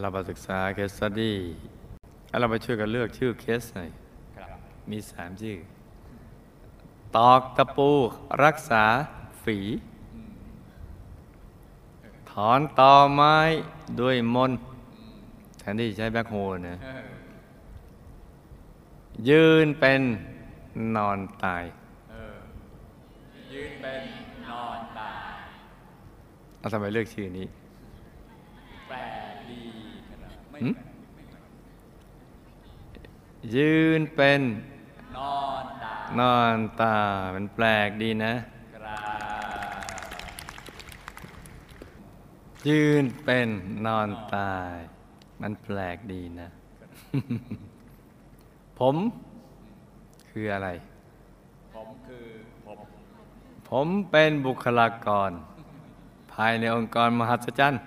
เรามาศึกษาเคสสตี้เรามาช่วยกันเลือกชื่อเคสหน่อยมีสามชื่อ ตอกตะปูรักษาฝี ถอนตอไม้ด้วยมนต์แทนที่จะใช้แบ็คโฮลนะยืนเป็นนอนตายยืนเป็นนอนตายเอาทำไมเลือกชื่อนี้แปล ยืนเป็น นอนตายนอนตา มันแปลกดีนะครับยืนเป็นนอนตาย มันแปลกดีนะ ผมคืออะไร ผมคือผม ผมเป็นบุคลากร ภายในองค์กรมหัศจรรย์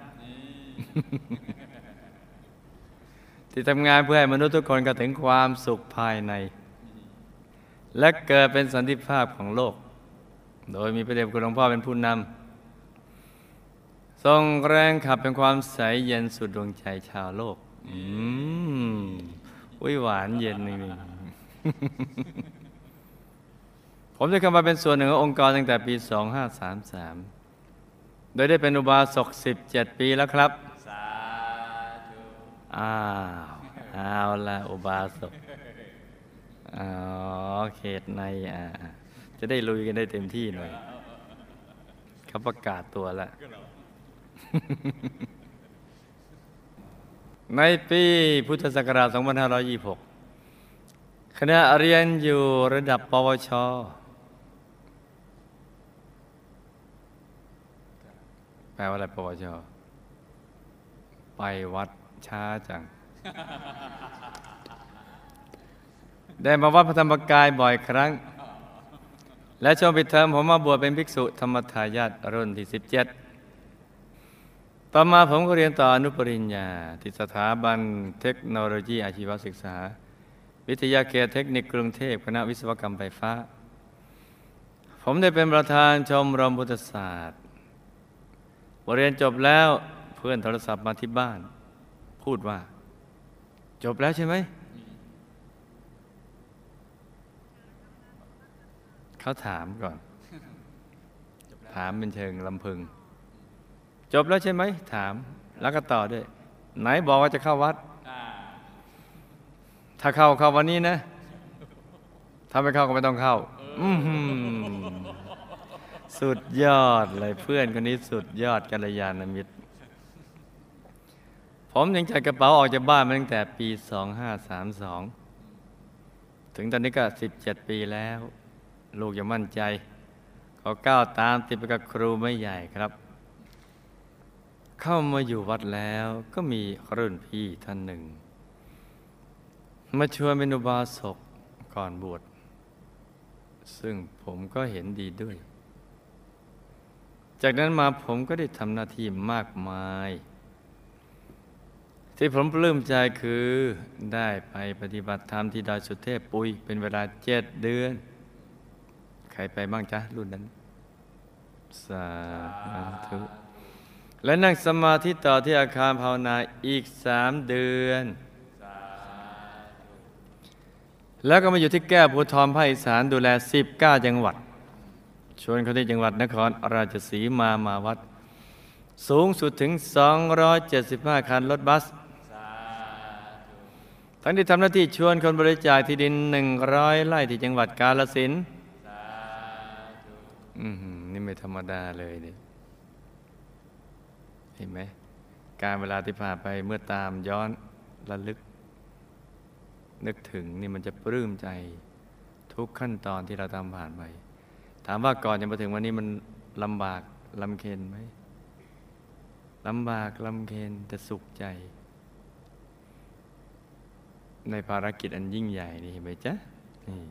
ที่ทำงานเพื่อให้มนุษย์ทุกคนเข้าถึงความสุขภายใน และเกิดเป็นสันติภาพของโลก โดยมีพระเดชคุณหลวงพ่อเป็นผู้นำทรงแรงขับเป็นความใสเย็นสุดดวงใจชาวโลก อืมอุ้ยหวานเย็นนี่ผมได้เข้ามาเป็นส่วนหนึ่งขององค์กรตั้งแต่ปี 2533 โดยได้เป็นอุบาสก 17 ปีแล้วครับ อ้าวเอาละอุบาสกอ๋อเขตในอ่าจะได้ลุยกันได้เต็มที่หน่อยเขาประกาศตัวแล้วในปีพุทธศักราช 2526 คณะเรียนอยู่ระดับปวช แปลว่าอะไรปวช ไปวัด ช้าจัง ได้มาวัดพระธรรมกายบ่อยครั้ง และช่วงปิดเทอมผมมาบวชเป็นภิกษุธรรมทายาทรุ่นที่ 17 ต่อมาผมก็เรียนต่ออนุปริญญา ที่สถาบันเทคโนโลยีอาชีวศึกษา วิทยาเขตเทคนิคกรุงเทพคณะวิศวกรรมไฟฟ้า ผมได้เป็นประธานชมรมพุทธศาสตร์พอเรียนจบแล้วเพื่อนโทรศัพท์มาที่บ้าน พูดว่า จบแล้วใช่ไหม เขาถามก่อน ถามเป็นเชิงลำพึง จบแล้วใช่ไหม ถามแล้วก็ต่อด้วย ไหนบอกว่าจะเข้าวัดอ่าถ้าเข้าเข้าวันนี้นะ ถ้าไม่เข้าก็ไม่ต้องเข้า อือหือสุดยอดเลยเพื่อนคนนี้สุดยอดกัลยาณมิตร ผมยังจัดกระเป๋าออกจากบ้านมาตั้งแต่ปี 2532 ถึงตอนนี้ก็ 17 ปีแล้ว ลูกยังมั่นใจขาก้าวตามติดไปกับครูไม่ใหญ่ครับ เข้ามาอยู่วัดแล้วก็มีรุ่นพี่ท่านหนึ่ง มาชวนเป็นอุบาสกก่อนบวช ซึ่งผมก็เห็นดีด้วย จากนั้นมาผมก็ได้ทำหน้าที่มากมาย ที่ผมปลื้มใจคือได้ไปปฏิบัติธรรมที่ดอยสุเทพปุย เป็นเวลาเจ็ดเดือน ใครไปบ้างจ๊ะ รุ่นนั้น สาธุและนั่งสมาธิต่อที่อาคารภาวนาอีกสามเดือน แล้วก็มาอยู่ที่แก้วภูทรภาคอีสานดูแล 19 จังหวัด ชวนเขาที่จังหวัดนครราชสีมามาวัด สูงสุดถึง 275 คันรถบัส ทั้งที่ทำหน้าที่ชวนคนบริจาคที่ดิน100ไร่ที่จังหวัดกาลสินนี่ไม่ธรรมดาเลยเนี่ยเห็นไหมการเวลาที่ผ่านไปเมื่อตามย้อนระลึก นึกถึงนี่มันจะปลื้มใจทุกขั้นตอนที่เราทำผ่านไป ถามว่าก่อนจะมาถึงวันนี้มันลำบากลำเค็นไหมลำบากลำเค็นแต่สุขใจ ในภารกิจอันยิ่งใหญ่นี่เห็นไหมจ๊ะนี่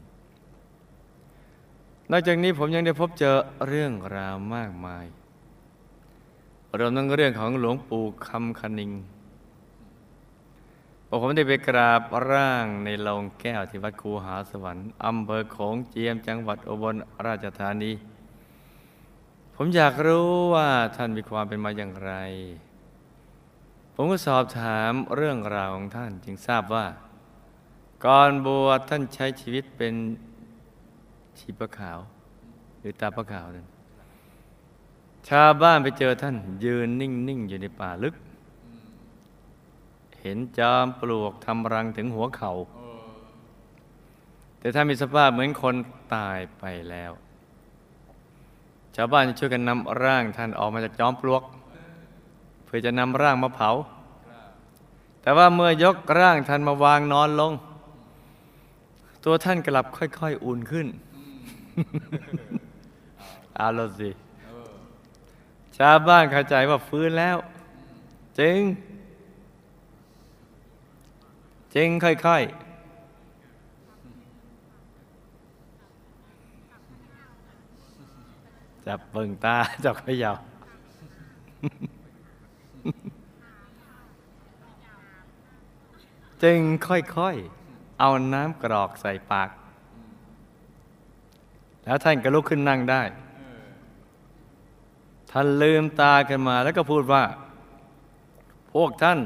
นอกจากนี้ผมยังได้พบเจอเรื่องราวมากมาย รวมทั้งเรื่องของหลวงปู่คำคณิงพอผมได้ไปกราบร่างในโลงแก้วที่วัดคูหาสวรรค์อำเภอโขงเจียมจังหวัดอุบลราชธานี ผมอยากรู้ว่าท่านมีความเป็นมาอย่างไร ผมก็สอบถามเรื่องราวของท่านจึงทราบว่า ก่อนบวชท่านใช้ชีวิตเป็นชีพขาว หรือตาพระขาวนั่นชาวบ้านไปเจอท่าน ยืนนิ่ง ๆ อยู่ในป่าลึก เห็นจอมปลวกทำรังถึงหัวเขา่าแต่ถ้านมีสภาพเหมือนคนตายไปแล้ว ชาวบ้านจะช่วยกันนำร่างท่านออกมาจากจอมปลวก เพื่อจะนำร่างมาเผา แต่ว่าเมื่อยกร่างท่านมาวางนอนลง ตัวท่านกลับค่อยๆอุ่นขึ้น เอาละสิ ชาวบ้านเข้าใจว่าฟื้นแล้ว จึง จึงค่อยๆจับเบิ่งตาจับเขยาวจึงค่อยๆ เอาน้ำกรอกใส่ปาก แล้วท่านก็ลุกขึ้นนั่งได้ ท่านลืมตาขึ้นมาแล้วก็พูดว่า พวกท่าน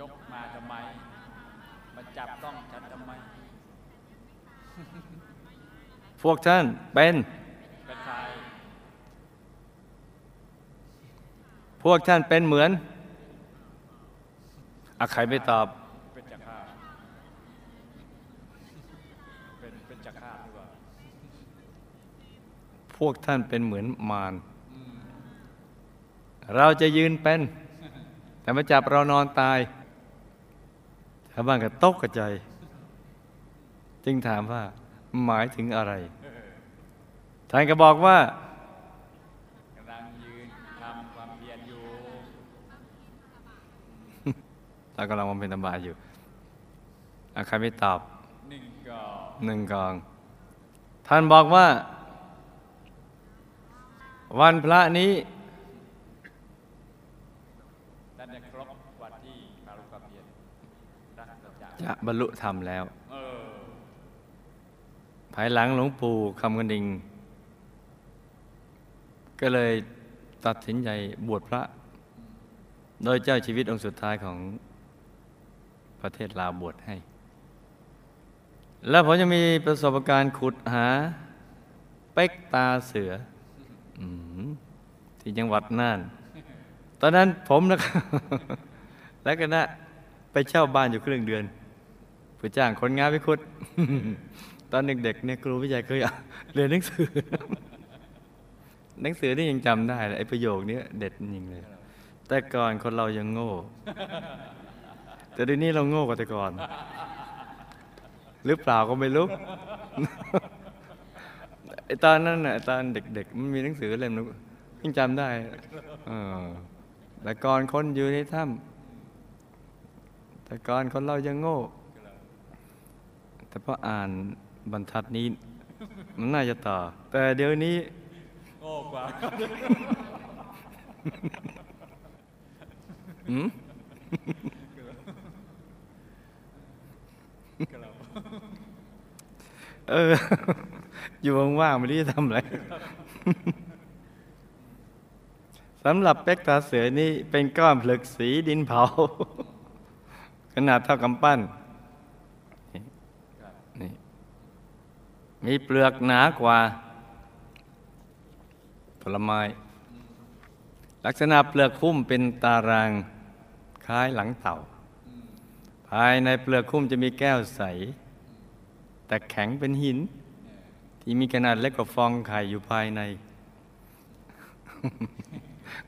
ยกมาทำไม มาจับต้องฉันทำไม พวกท่านเป็นเป็นใครพวกท่านเป็นเหมือนอะใครไม่ตอบ เป็นจักรข้าเป็นเป็นจักรข้าหรือเปล่า พ วกท่านเป็นเหมือนมารเราจะยืนเป็น แต่มาจับเรานอนตายชาวบ้านก็ตกกระใจ จึงถามว่า หมายถึงอะไรท่านก็บอกว่ากำลังยืนทำความเพียรอยู่เรากำลังบำเพ็ญธรรมะอยู่อะใครไม่ตอบหนึ่งก็หนึ่งกอง ท่านบอกว่า วันพระนี้จะบรรลุธรรมแล้ว ภายหลังหลวงปู่คำกันดิง ก็เลยตัดสินใจบวชพระ โดยเจ้าชีวิตองค์สุดท้ายของประเทศลาวบวชให้ แล้วผมจะมีประสบการณ์ขุดหา เป็กตาเสือ ที่จังหวัดน่าน ตอนนั้นผมนะและก็นะไปเช่าบ้านอยู่ครึ่งเดือนเพื่อจ้างคนงานไปขุด ตอนเด็กๆเนี่ยครูวิจัยเคยเรียนหนังสือ หนังสือนี่ยังจำได้เลยไอ้ประโยคนี้เด็ดจริงเลย แต่ก่อนคนเรายังโง่ แต่เดี๋ยวนี้เราโง่กว่าแต่ก่อน หรือเปล่าก็ไม่รู้ ตอนนั้นน่ะตอนเด็กๆ มันมีหนังสือเล่มนึงยังจำได้เออแต่ก่อนคนอยู่ในถ้ำแต่ก่อนคนเรายังโง่ แต่พออ่านบรรทัดนี้ มันน่าจะต่อ แต่เดี๋ยวนี้ โง่กว่าหืมเออ อยู่ว่างๆไม่รู้จะทำอะไรสำหรับเป็กตาเสือนี่เป็นก้อนผลึกสีดินเผา ขนาดเท่ากำปั้นนี่มีเปลือกหนากว่า ผลไม้ ลักษณะเปลือกคุ้มเป็นตารางคล้ายหลังเต่า ภายในเปลือกคุ้มจะมีแก้วใส แต่แข็งเป็นหิน ที่มีขนาดเล็กกว่าฟองไข่อยู่ภายใน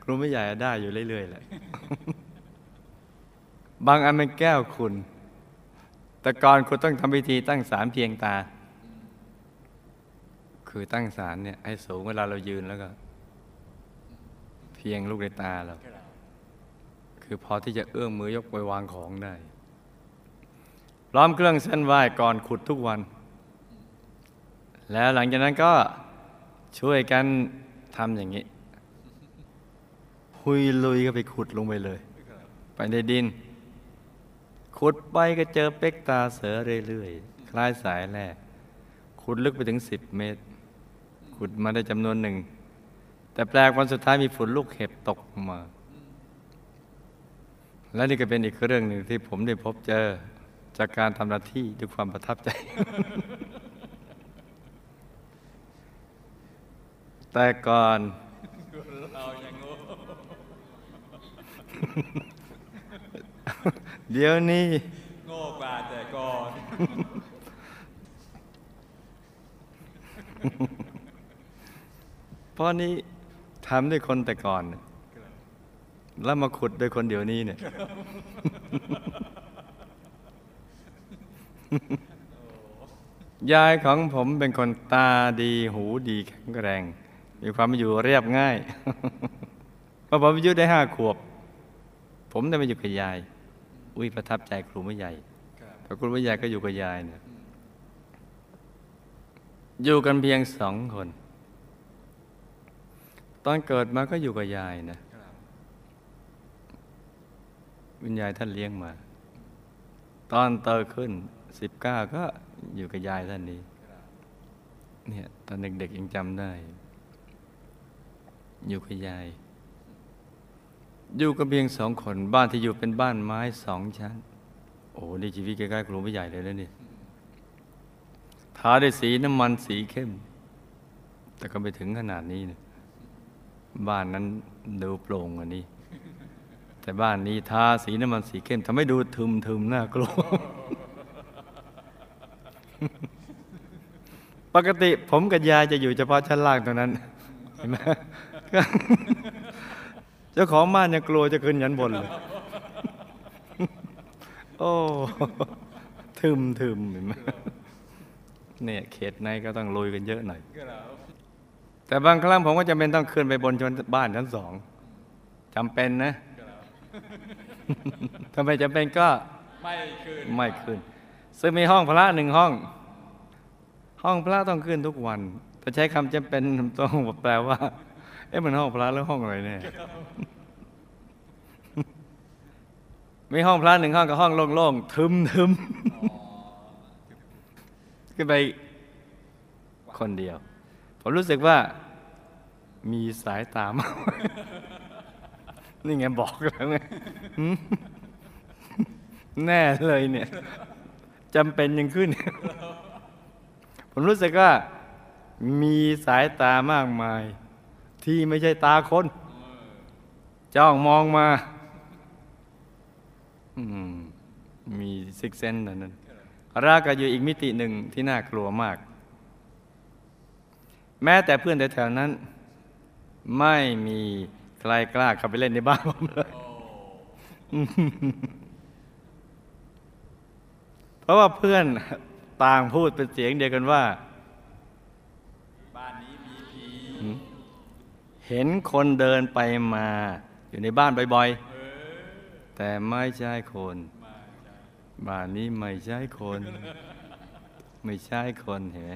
ครูไม่ใหญ่ได้อยู่เรื่อยๆแหละบางอันเป็นแก้วคุณ แต่ก่อนคุณต้องทำพิธีตั้งสารเพียงตา คือตั้งสารเนี่ยให้สูงเวลาเรายืนแล้วก็ เพียงลูกในตาเรา คือพอที่จะเอื้อมมือยกไปวางของได้พร้อมเครื่องเส้นไหว้ก่อนขุดทุกวัน แล้วหลังจากนั้นก็ช่วยกันทำอย่างนี้หุยลุยก็ไปขุดลงไปเลย ไปในดิน ขุดไปก็เจอเป็กตาเสือเรื่อยๆ คล้ายสายแร่ขุดลึกไปถึงสิบเมตร ขุดมาได้จำนวนหนึ่ง แต่แปลกวันสุดท้ายมีฝุ่นลูกเห็บตกมา และนี่ก็เป็นอีกเรื่องหนึ่งที่ผมได้พบเจอจากการทำหน้าที่ด้วยความประทับใจ แต่ก่อนเรายังโง่เดี๋ยวนี้โง่กว่าแต่ก่อน เพราะนี้ทำด้วยคนแต่ก่อน แล้วมาขุดด้วยคนเดี๋ยวนี้เนี่ย ยายของผมเป็นคนตาดีหูดีแข็งแรง มีความอยู่เรียบง่ายพอผมอายุได้ห้าขวบ ผมได้มาอยู่กับยาย อุ้ยประทับใจครูไม่ใหญ่ครับพอครูไม่ใหญ่ก็อยู่กับยายเนี่ยอยู่กันเพียงสองคน ตอนเกิดมาก็อยู่กับยายนะครับคุณท่านเลี้ยงมา ตอนโตขึ้นสิบเก้าก็อยู่กับยายท่านนี้เนี่ยตอนเด็กๆยังจำได้ อยู่กับยาย อยู่กันเพียงสองคนบ้านที่อยู่เป็นบ้านไม้สองชั้น โอ้โหนี่ชีวิตใกล้ๆครูไม่ใหญ่เลยนะนี่ทาด้วยสีน้ำมันสีเข้ม แต่ก็ไปถึงขนาดนี้เนี่ยบ้านนั้นดูโปร่งกว่านี้ แต่บ้านนี้ทาสีน้ำมันสีเข้มทำให้ดูทึมทึมน่ากลัวปกติผมกับยายจะอยู่เฉพาะชั้นล่างตรงนั้น เห็นไหม เจ้าของบ้านยังกลัวจะขึ้นยันบนเลย โอ้ ทึมทึมเห็นไหมเนี่ยเขตในก็ต้องลุยกันเยอะหน่อยครับแต่บางครั้งผมก็จำเป็นต้องขึ้นไปบนชนบ้านชั้นสองจำเป็นนะครับทำไมจำเป็นก็ไม่คืนไม่ขึ้น ซึ่งมีห้องพระหนึ่งห้อง ห้องพระต้องขึ้นทุกวัน แต่ใช้คำจำเป็นต้องแปลว่าเอ๊ะมันห้องพระหรือห้องอะไรเนี่ยมีห้องพระหนึ่งห้องกับห้องโล่งๆทึมทึมอ๋อๆขึ้นไปคนเดียว ผมรู้สึกว่ามีสายตามนี่ไงบอกแล้วไงแน่เลยเนี่ยจำเป็นยังขึ้น ผมรู้สึกว่ามีสายตามากมาย ที่ไม่ใช่ตาคนจ้องมองมาอมมีซิกเซนนั่นนั้นรากก็อยู่อีกมิติหนึ่งที่น่ากลัวมาก แม้แต่เพื่อนแถวๆนั้น ไม่มีใครกล้าเข้าไปเล่นในบ้านผมเลยเพราะว่าเพื่อนต่างพูดเป็นเสียงเดียวกันว่า บ้านนี้มีผี เห็นคนเดินไปมาอยู่ในบ้านบ่อยๆ แต่ไม่ใช่คน บ้านนี้ไม่ใช่คน ไม่ใช่คนเห็นไหม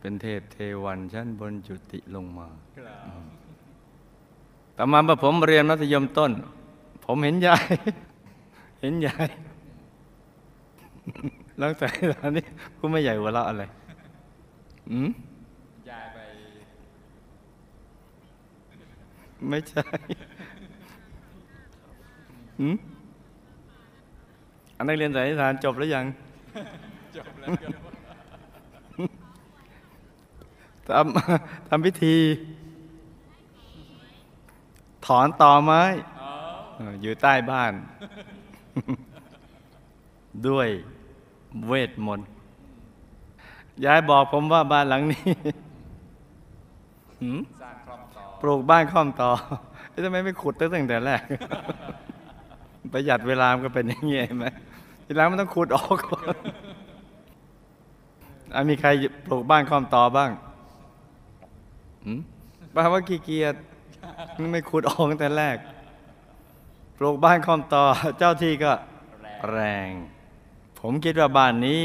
เป็นเทพเทวันชั้นบนจุติลงมาต่อมาเมื่อผมเรียนมัธยมต้น ผมเห็นยาย เห็นยายหลังจากตอนนี้กูไม่ใหญ่หัวเราะอะไร อืม ยายไป ไม่ใช่อืมอันนักเรียนสายนิทานจบแล้วยัง จบแล้วครับทำทำพิธี ถอนต่อไม้อ๋อเอออยู่ใต้บ้าน ด้วยเวทมนต์ยายบอกผมว่าบ้านหลังนี้หืมสร้างครอบต่อ ปลูกบ้านค่อมต่อเอ๊ะทำไมไม่ขุดตั้งแต่แรก ประหยัดเวลามนก็เป็นอย่างเงี้ยไหมทีหลังมันต้องขุดออกก่อนมีใครปลูกบ้านค่อมต่อบ้างหืมบ้าว่าขี้เกียจไม่ขุดออกตั้งแต่แรก ปลูกบ้านค่อมต่อ เจ้าที่ก็แรงแรงผมคิดว่าบ้านนี้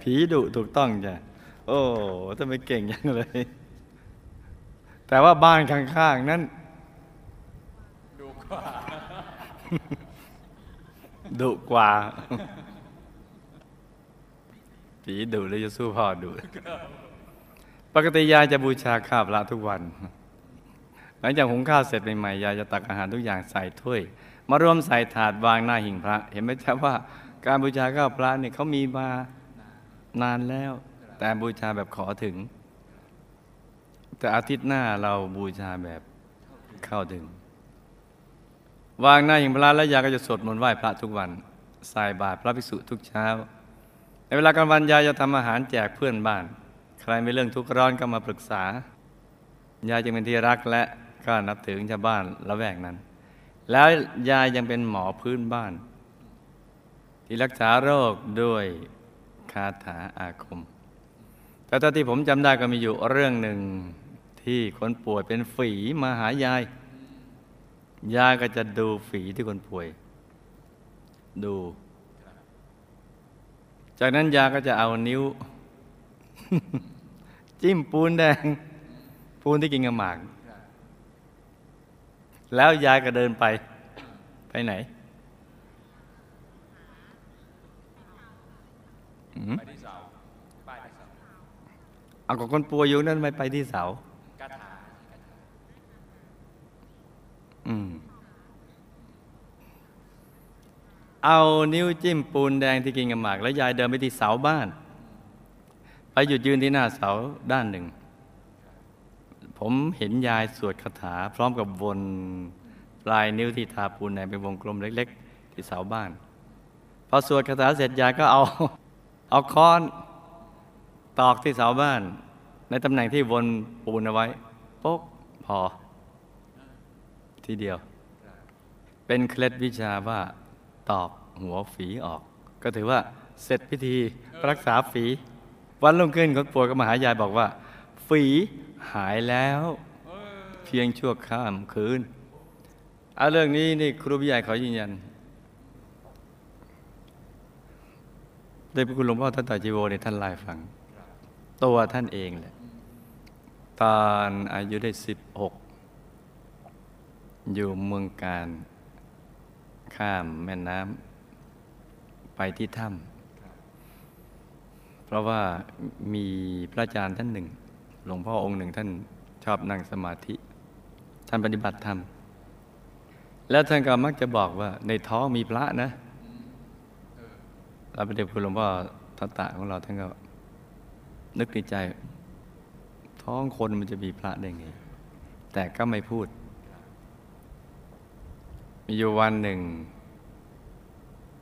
ผีดุถูกต้องจ้ะ โอ้ทำไมเก่งยังเลย แต่ว่าบ้านข้างๆนั้นดูกว่าดุกว่าผีดุเลยจะสู้พ่อดุปกติยายจะบูชาข้าวพระทุกวัน หลังจากหุงข้าวเสร็จใหม่ๆยายจะตักอาหารทุกอย่างใส่ถ้วย มารวมใส่ถาดวางหน้าหิ้งพระ เห็นไหมจ๊ะว่า การบูชาข้าวพระเนี่ยเขามีมานานแล้ว แต่บูชาแบบขอถึง แต่อาทิตย์หน้าเราบูชาแบบเข้าถึง วางหน้าหิ้งพระแล้วยายก็จะสวดมนต์ไหว้พระทุกวันใส่บาตรพระภิกษุทุกเช้า ในเวลากลางวันยายจะทำอาหารแจกเพื่อนบ้าน ใครมีเรื่องทุกข์ร้อนก็มาปรึกษา ยายจึงเป็นที่รักและก็นับถือชาวบ้านละแวกนั้น แล้วยายยังเป็นหมอพื้นบ้าน ที่รักษาโรคด้วยคาถาอาคม แต่ตอนที่ผมจำได้ก็มีอยู่เรื่องหนึ่ง ที่คนป่วยเป็นฝีมาหายาย ยายก็จะดูฝีที่คนป่วย ดู จากนั้นยาก็จะเอานิ้ว จิ้มปูนแดง ปูนที่กินกับหมาก แล้วยายก็เดินไป ไปไหนอืมไปที่เสาป้ายที่เสาเอากับคนป่วยอยู่นั่นไม่ไปที่เสา กระถา อืม เอานิ้วจิ้มปูนแดงที่กินกับหมาก แล้วยายเดินไปที่เสาบ้าน ไปหยุดยืนที่หน้าเสาด้านหนึ่ง ผมเห็นยายสวดคาถา พร้อมกับวนปลายนิ้วที่ทาปูนแดงเป็นวงกลมเล็ก ๆ ที่เสาบ้าน พอสวดคาถาเสร็จยายก็เอา เอาค้อนตอกที่เสาบ้าน ในตำแหน่งที่วนปูนเอาไว้โป๊กพอ ทีเดียว เป็นเคล็ดวิชาว่าตอกหัวฝีออก ก็ถือว่าเสร็จพิธีรักษาฝี วันรุ่งขึ้นคนป่วยก็มาหายายบอกว่า ฝีหายแล้ว เพียงชั่วข้ามคืนเอาเรื่องนี้นี่ครูพี่ใหญ่ขอยืนยันได้พระคุณหลวงพ่อท่านต่อจีโวในท่านไล่าให้ฟัง ตัวท่านเองแหละ ตอนอายุได้สิบหก อยู่เมืองการ ข้ามแม่น้ำไปที่ถ้ำเพราะว่ามีพระอาจารย์ท่านหนึ่ง หลวงพ่อองค์หนึ่งท่านชอบนั่งสมาธิ ท่านปฏิบัติธรรม แล้วท่านก็มักจะบอกว่า ในท้องมีพระนะเราไปเด็กคุณหลวงพ่อทัตตะของเราท่านก็ นึกในใจ ท้องคนมันจะมีพระได้ไง แต่ก็ไม่พูด มีอยู่วันหนึ่ง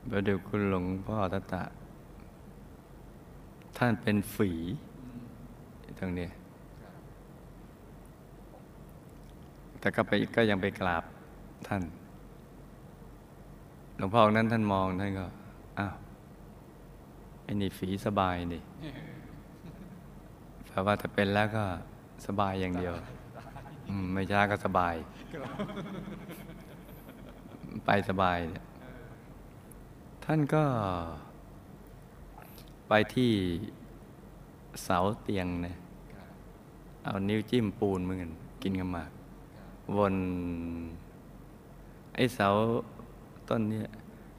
ประเดี๋ยวคุณหลวงพ่อตตะ ท่านเป็นฝีตรงนี้ แต่ก็ไปก็ยังไปกราบท่าน หลวงพ่อองนั้นท่านมองท่านก็ อ้าวไอ้นี่ฝีสบายนี่แปลว่าถ้าเป็นแล้วก็สบายอย่างเดียว ไม่ช้าก็สบาย ไปสบายเนี่ยท่านก็ ไปที่เสาเตียงเนี่ยเอานิ้วจิ้มปูนมือนกันกินกันมากวนไอ้เสาต้นเนี้ย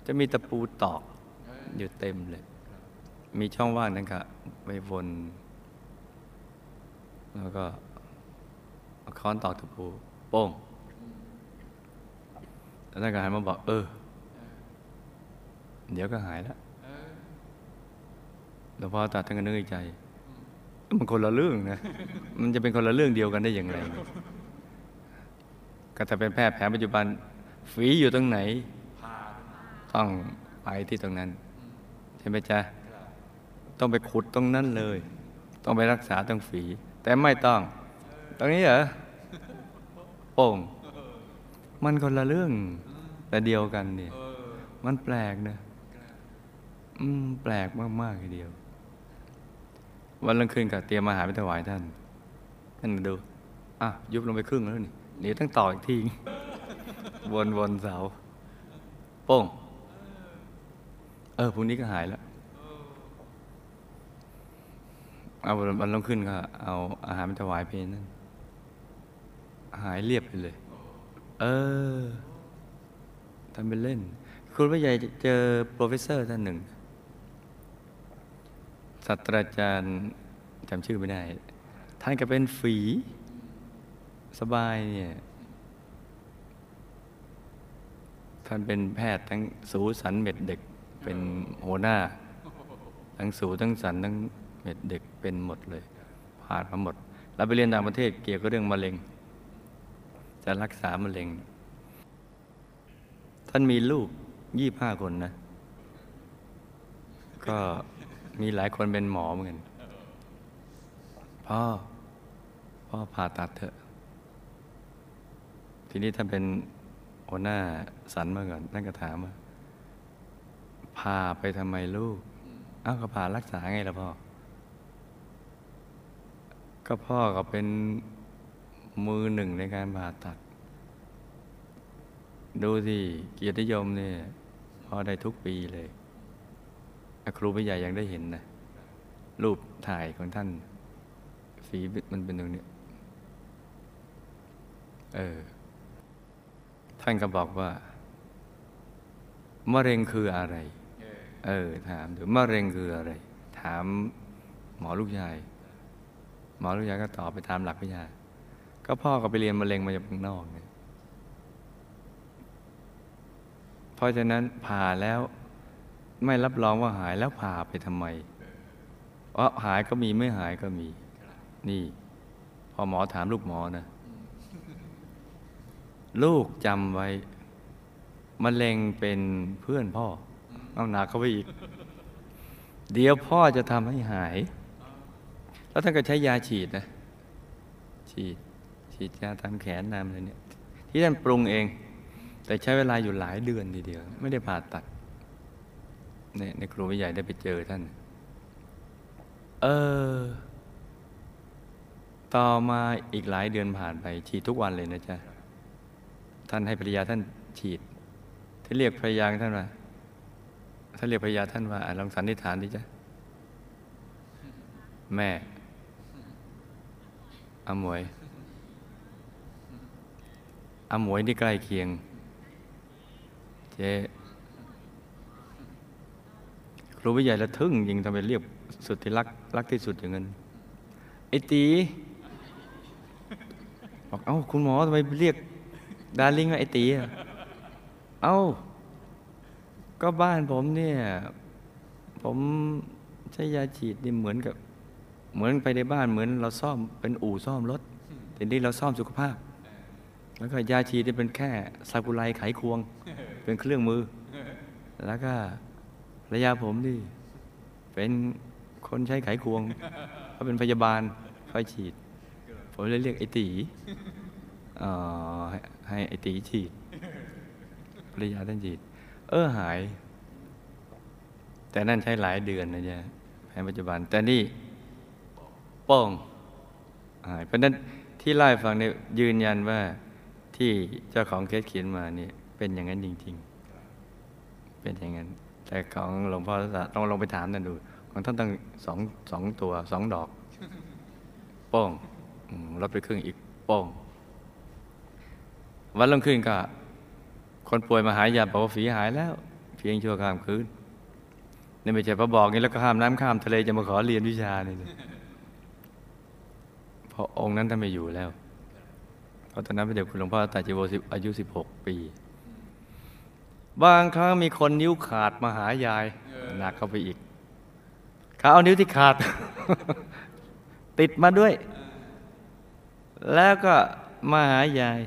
จะมีตะปูตอกอยู่เต็มเลย มีช่องว่างนั่นก็ไปวน แล้วก็เอาค้อนตอกตะปูโป้ง แล้วท่านก็หันมาบอก เออ เดี๋ยวก็หายแล้วหลวงพ่อตรัดท่านก็นึกในใจ มันคนละเรื่องนะ มันจะเป็นคนละเรื่องเดียวกันได้อย่างไรก็ถ้าเป็นแพทย์แผนปัจจุบัน ฝีอยู่ตรงไหน ต้องไปที่ตรงนั้น ใช่ไหมจ๊ะ ต้องไปขุดตรงนั้นเลย ต้องไปรักษาตรงฝี แต่ไม่ต้อง ตรงนี้เหรอโป่ง มันคนละเรื่อง แต่เดียวกันเนี่ยมันแปลกนะอืมแปลกมากๆทีเดียว วันรุ่งขึ้นก็เตรียมอาหารไปถวายท่านท่านดูอะยุบลงไปครึ่งแล้วนี่เดี๋ยวต้องต่ออีกทีวนวนเสาโป้ง เออพรุ่งนี้ก็หายแล้วเอาวันวันรุ่งขึ้นก็เอาอาหารไปถวายเพลนั่นหายเรียบไปเลย เออทำเป็นเล่น คุณพ่อใหญ่เจอโปรเฟสเซอร์ท่านหนึ่งศาสตราจารย์จำชื่อไม่ได้ ท่านก็เป็นฝีสบายเนี่ย ท่านเป็นแพทย์ทั้งสูสันเม็ดเด็ก เป็นหัวหน้า ทั้งสูทั้งสันทั้งเม็ดเด็กเป็นหมดเลยผ่านมาหมด แล้วไปเรียนต่างประเทศเกี่ยวกับเรื่องมะเร็ง จะรักษามะเร็ง ท่านมีลูกยี่ห้าคนนะ ก็มีหลายคนเป็นหมอเหมือนกัน พ่อ พ่อผ่าตัดเถอะ ทีนี้ท่านเป็นหัวหน้าสันมาก่อนท่นก็ถามว่าพาไปทำไมลูกเอ้าก็พารักษาไงล่ะพ่อ ก็พ่อก็เป็น มือหนึ่งในการผ่าตัด ดูสิเกียรตินิยมเนี่ยพอได้ทุกปีเลยอะครูผู้ใหญ่ยังได้เห็นนะรูปถ่ายของท่านฝีมันเป็นตรงนี้เออ ท่านก็บอกว่ามะเร็งคืออะไร เออ ถามดูมะเร็งคืออะไร ถามหมอลูกยาย หมอลูกยายก็ตอบไปตามหลักวิทยา ก็พ่อก็ไปเรียนมะเร็งมาจากเมืองนอกเนี่ยเพราะฉะนั้นผ่าแล้วไม่รับรองว่าหายแล้วผ่าไปทำไมเพราหายก็มีไม่หายก็มี นี่ พอหมอถามลูกหมอนะ ลูกจำไว้มะเร็งเป็นเพื่อนพ่อเอาหนักเข้าไปอีก เดี๋ยวพ่อจะทำให้หาย แล้วท่านก็ใช้ยาฉีดนะ ฉีด ฉีดยาตามแขนตามอะไรเนี่ยที่ท่านปรุงเอง แต่ใช้เวลาอยู่หลายเดือนทีเดียว ไม่ได้ผ่าตัดเนี่ยในครูวิใหญ่ได้ไปเจอท่าน เออ ต่อมาอีกหลายเดือนผ่านไป ฉีดทุกวันเลยนะจ๊ะ ท่านให้ภรรยาท่านฉีดที่เรียกภรรยาท่านว่าท่านเรียกภรรยาท่านว่าลองสันนิษฐานดิจ๊ะ แม่อาหมวย อาหมวยที่ใกล้เคียง เจ๊ครูวิใหญ่ละทึ่งยิงทำไมเรียกสุดที่รักรักที่สุดอย่างนั้นไอ้ตีบอกเอ้าคุณหมอทำไมเรียกดาริงว่าไอ้ตีเอ้าก็บ้านผมเนี่ย ผมใช้ยาฉีดนี่เหมือนกับ เหมือนไปในบ้านเหมือนเราซ่อมเป็นอู่ซ่อมรถแต่นี่เราซ่อมสุขภาพ แล้วก็ยาฉีดที่เป็นแค่ซากุไรไขควง เป็นเครื่องมือ แล้วก็ภรรยาผมนี่ เป็นคนใช้ไขควงเขาเป็นพยาบาลคอยฉีด ผมเลยเรียกไอ้ตีอ๋อให้ให้ไอ้ตีฉีดภรรยาท่านฉีด เออหาย แต่นั่นใช้หลายเดือนนะจ๊ะแผนปัจจุบัน แต่นี่โป้งหายเพราะฉะนั้นที่เล่าให้ฟังเนี่ยยืนยันว่า ที่เจ้าของเคสเขียนมาเนี่ยเป็นอย่างนั้นจริง ๆ เป็นอย่างนั้น แต่ของหลวงพ่อต้องลองไปถามนั่นดู ของท่านตั้งสองสองตัวสองดอก โป้งอืมลดไปครึ่งอีกโป้งวันรุ่งขึ้นก็ คนป่วยมาหายาบอกว่าฝีหายแล้ว เพียงชั่วข้ามคืนนี่ไม่ใช่พอบอกงี้แล้วก็ข้ามน้ำข้ามทะเลจะมาขอเรียนวิชานี่เลยเพราะองค์นั้นท่านไม่อยู่แล้ว เพราะตอนนั้นเป็นเด็กคุณหลวงพ่อตาจิโวสิอายุสิบหกปี บางครั้งมีคนนิ้วขาดมาหายายหนักเข้าไปอีกเขาเอานิ้วที่ขาด ติดมาด้วย แล้วก็มาหายาย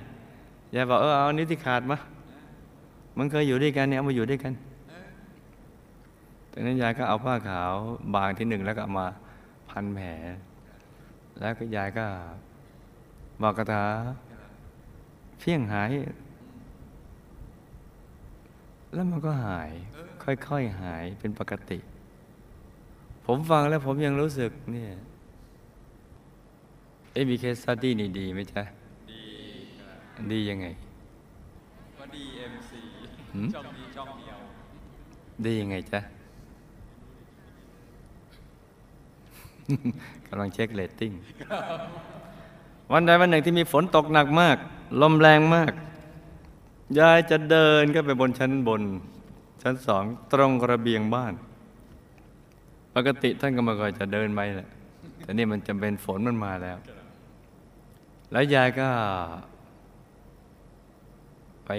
ยายบอกเออเอานิ้วที่ขาดมามันเคยอยู่ด้วยกันเนี่ยมาอยู่ด้วยกันจากนั้นยายก็เอาผ้าขาวบางที่หนึ่งแล้วก็มาพันแผลแล้วก็ยายก็บอกคาถา เพียงหาย แล้วมันก็หาย ค่อยๆหายเป็นปกติ ผมฟังแล้วผมยังรู้สึกเนี่ยเอ้มี case study นี่ดีไหมจ๊ะ ดีครับดียังไง ก็ DMCหืมช่องนี้ช่องเดียว ดียังไงจ๊ะกำลังเช็คเรตติ้ง วันใดวันหนึ่งที่มีฝนตกหนักมากลมแรงมาก ยายจะเดินก็ไปบนชั้นบน ชั้นสองตรงระเบียงบ้าน ปกติท่านก็ไมาค่อยจะเดินไปแหละแต่นี่มันจำเป็นฝนมันมาแล้ว แล้วยายก็ ไป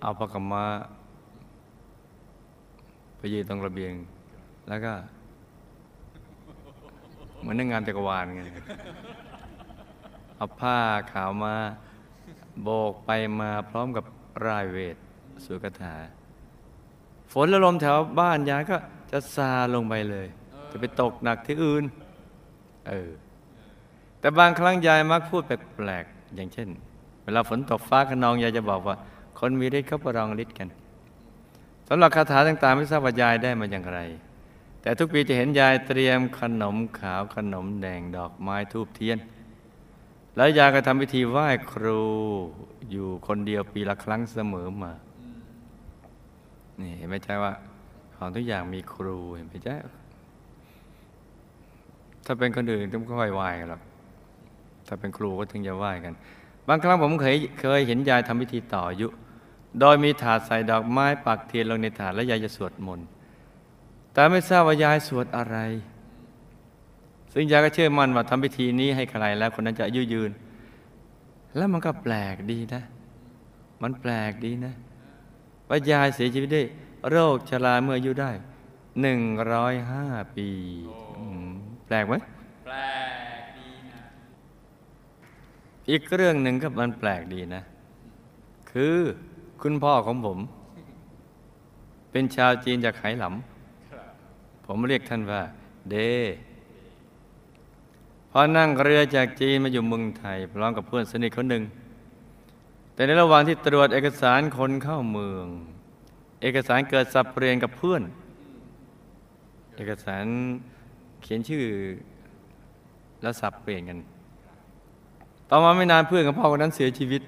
เอาพระกำมายืนตรงระเบียง แล้วก็ เหมือนในงานจักรวาลไงเอาผ้าขาวมา โบกไปมาพร้อมกับรายเวทสุกถา ฝนและลมแถวบ้านยายก็จะซาลงไปเลย จะไปตกหนักที่อื่น เออ แต่บางครั้งยายมักพูดแปลกๆ อย่างเช่น เวลาฝนตกฟ้าขนองยายจะบอกว่า คนมีฤทธิ์เขาประลองฤทธิ์กันสำหรับคาถาต่างๆ ไม่ทราบว่ายายได้มาอย่างไร แต่ทุกปีจะเห็นยายเตรียมขนมขาวขนมแดงดอกไม้ทูบเทียน แล้วยายก็ทำพิธีไหว้ครูอยู่คนเดียวปีละครั้งเสมอมานี่เห็นไหมใช่ว่า ของทุกอย่างมีครูเห็นไหมใช่ถ้าเป็นคนอื่นก็ไม่ค่อยไหว้กันหรอกถ้าเป็นครูก็ถึงจะไหว้กัน บางครั้งผมเคยเคยเห็นยายทำพิธีต่ออายุ โดยมีถาดใส่ดอกไม้ปักเทียนลงในถาดแล้วยายจะสวดมนต์แต่ไม่ทราบว่ายายสวดอะไร ซึ่งยายก็เชื่อมั่นว่าทำพิธีนี้ให้ใครแล้วคนนั้นจะอายุยืน แล้วมันก็แปลกดีนะ มันแปลกดีนะ ว่ายายเสียชีวิตด้วยโรคชราเมื่ออายุได้หนึ่งร้อยห้าปีอืมแปลกไหมแปลกดีนะอีกเรื่องหนึ่งก็มันแปลกดีนะ คือคุณพ่อของผม เป็นชาวจีนจากไหหลำผมเรียกท่านว่า เดพ อนั่งเรือจากจีนมาอยู่เมืองไทย พร้อมกับเพื่อนสนิทคนหนึ่ง แต่ในระหว่างที่ตรวจเอกสารคนเข้าเมือง เอกสารเกิดสับเปลี่ยนกับเพื่อน เอกสารเขียนชื่อแล้วสับเปลี่ยนกัน ต่อมาไม่นานเพื่อนของพ่อคนนั้นเสียชีวิต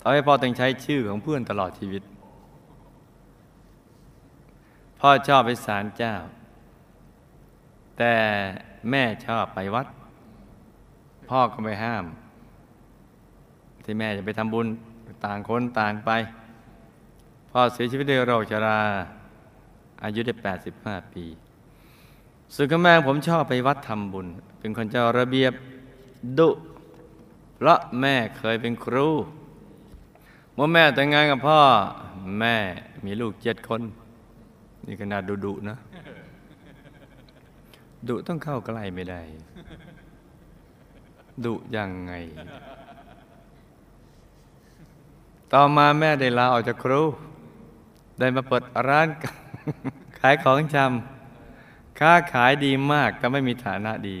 ทำให้พ่อต้องใช้ชื่อของเพื่อนตลอดชีวิต พ่อชอบไปศาลเจ้า แต่แม่ชอบไปวัด พ่อก็ไม่ห้าม ที่แม่จะไปทำบุญต่างคนต่างไป พ่อเสียชีวิตด้วยโรคชรา อายุได้ 85 ปีส่วนกับแม่ผมชอบไปวัดทำบุญ เป็นคนเจ้าระเบียบดุ เพราะแม่เคยเป็นครู เมื่อแม่แต่งงานกับพ่อ แม่มีลูกเจ็ดคน นี่ขนาดดุดุนะ ดุต้องเข้าใกล้ไม่ได้ ดุยังไง ต่อมาแม่ได้ลาออกจากครู ได้มาเปิดร้าน ขายของชำค้าขายดีมากก็ไม่มีฐานะดี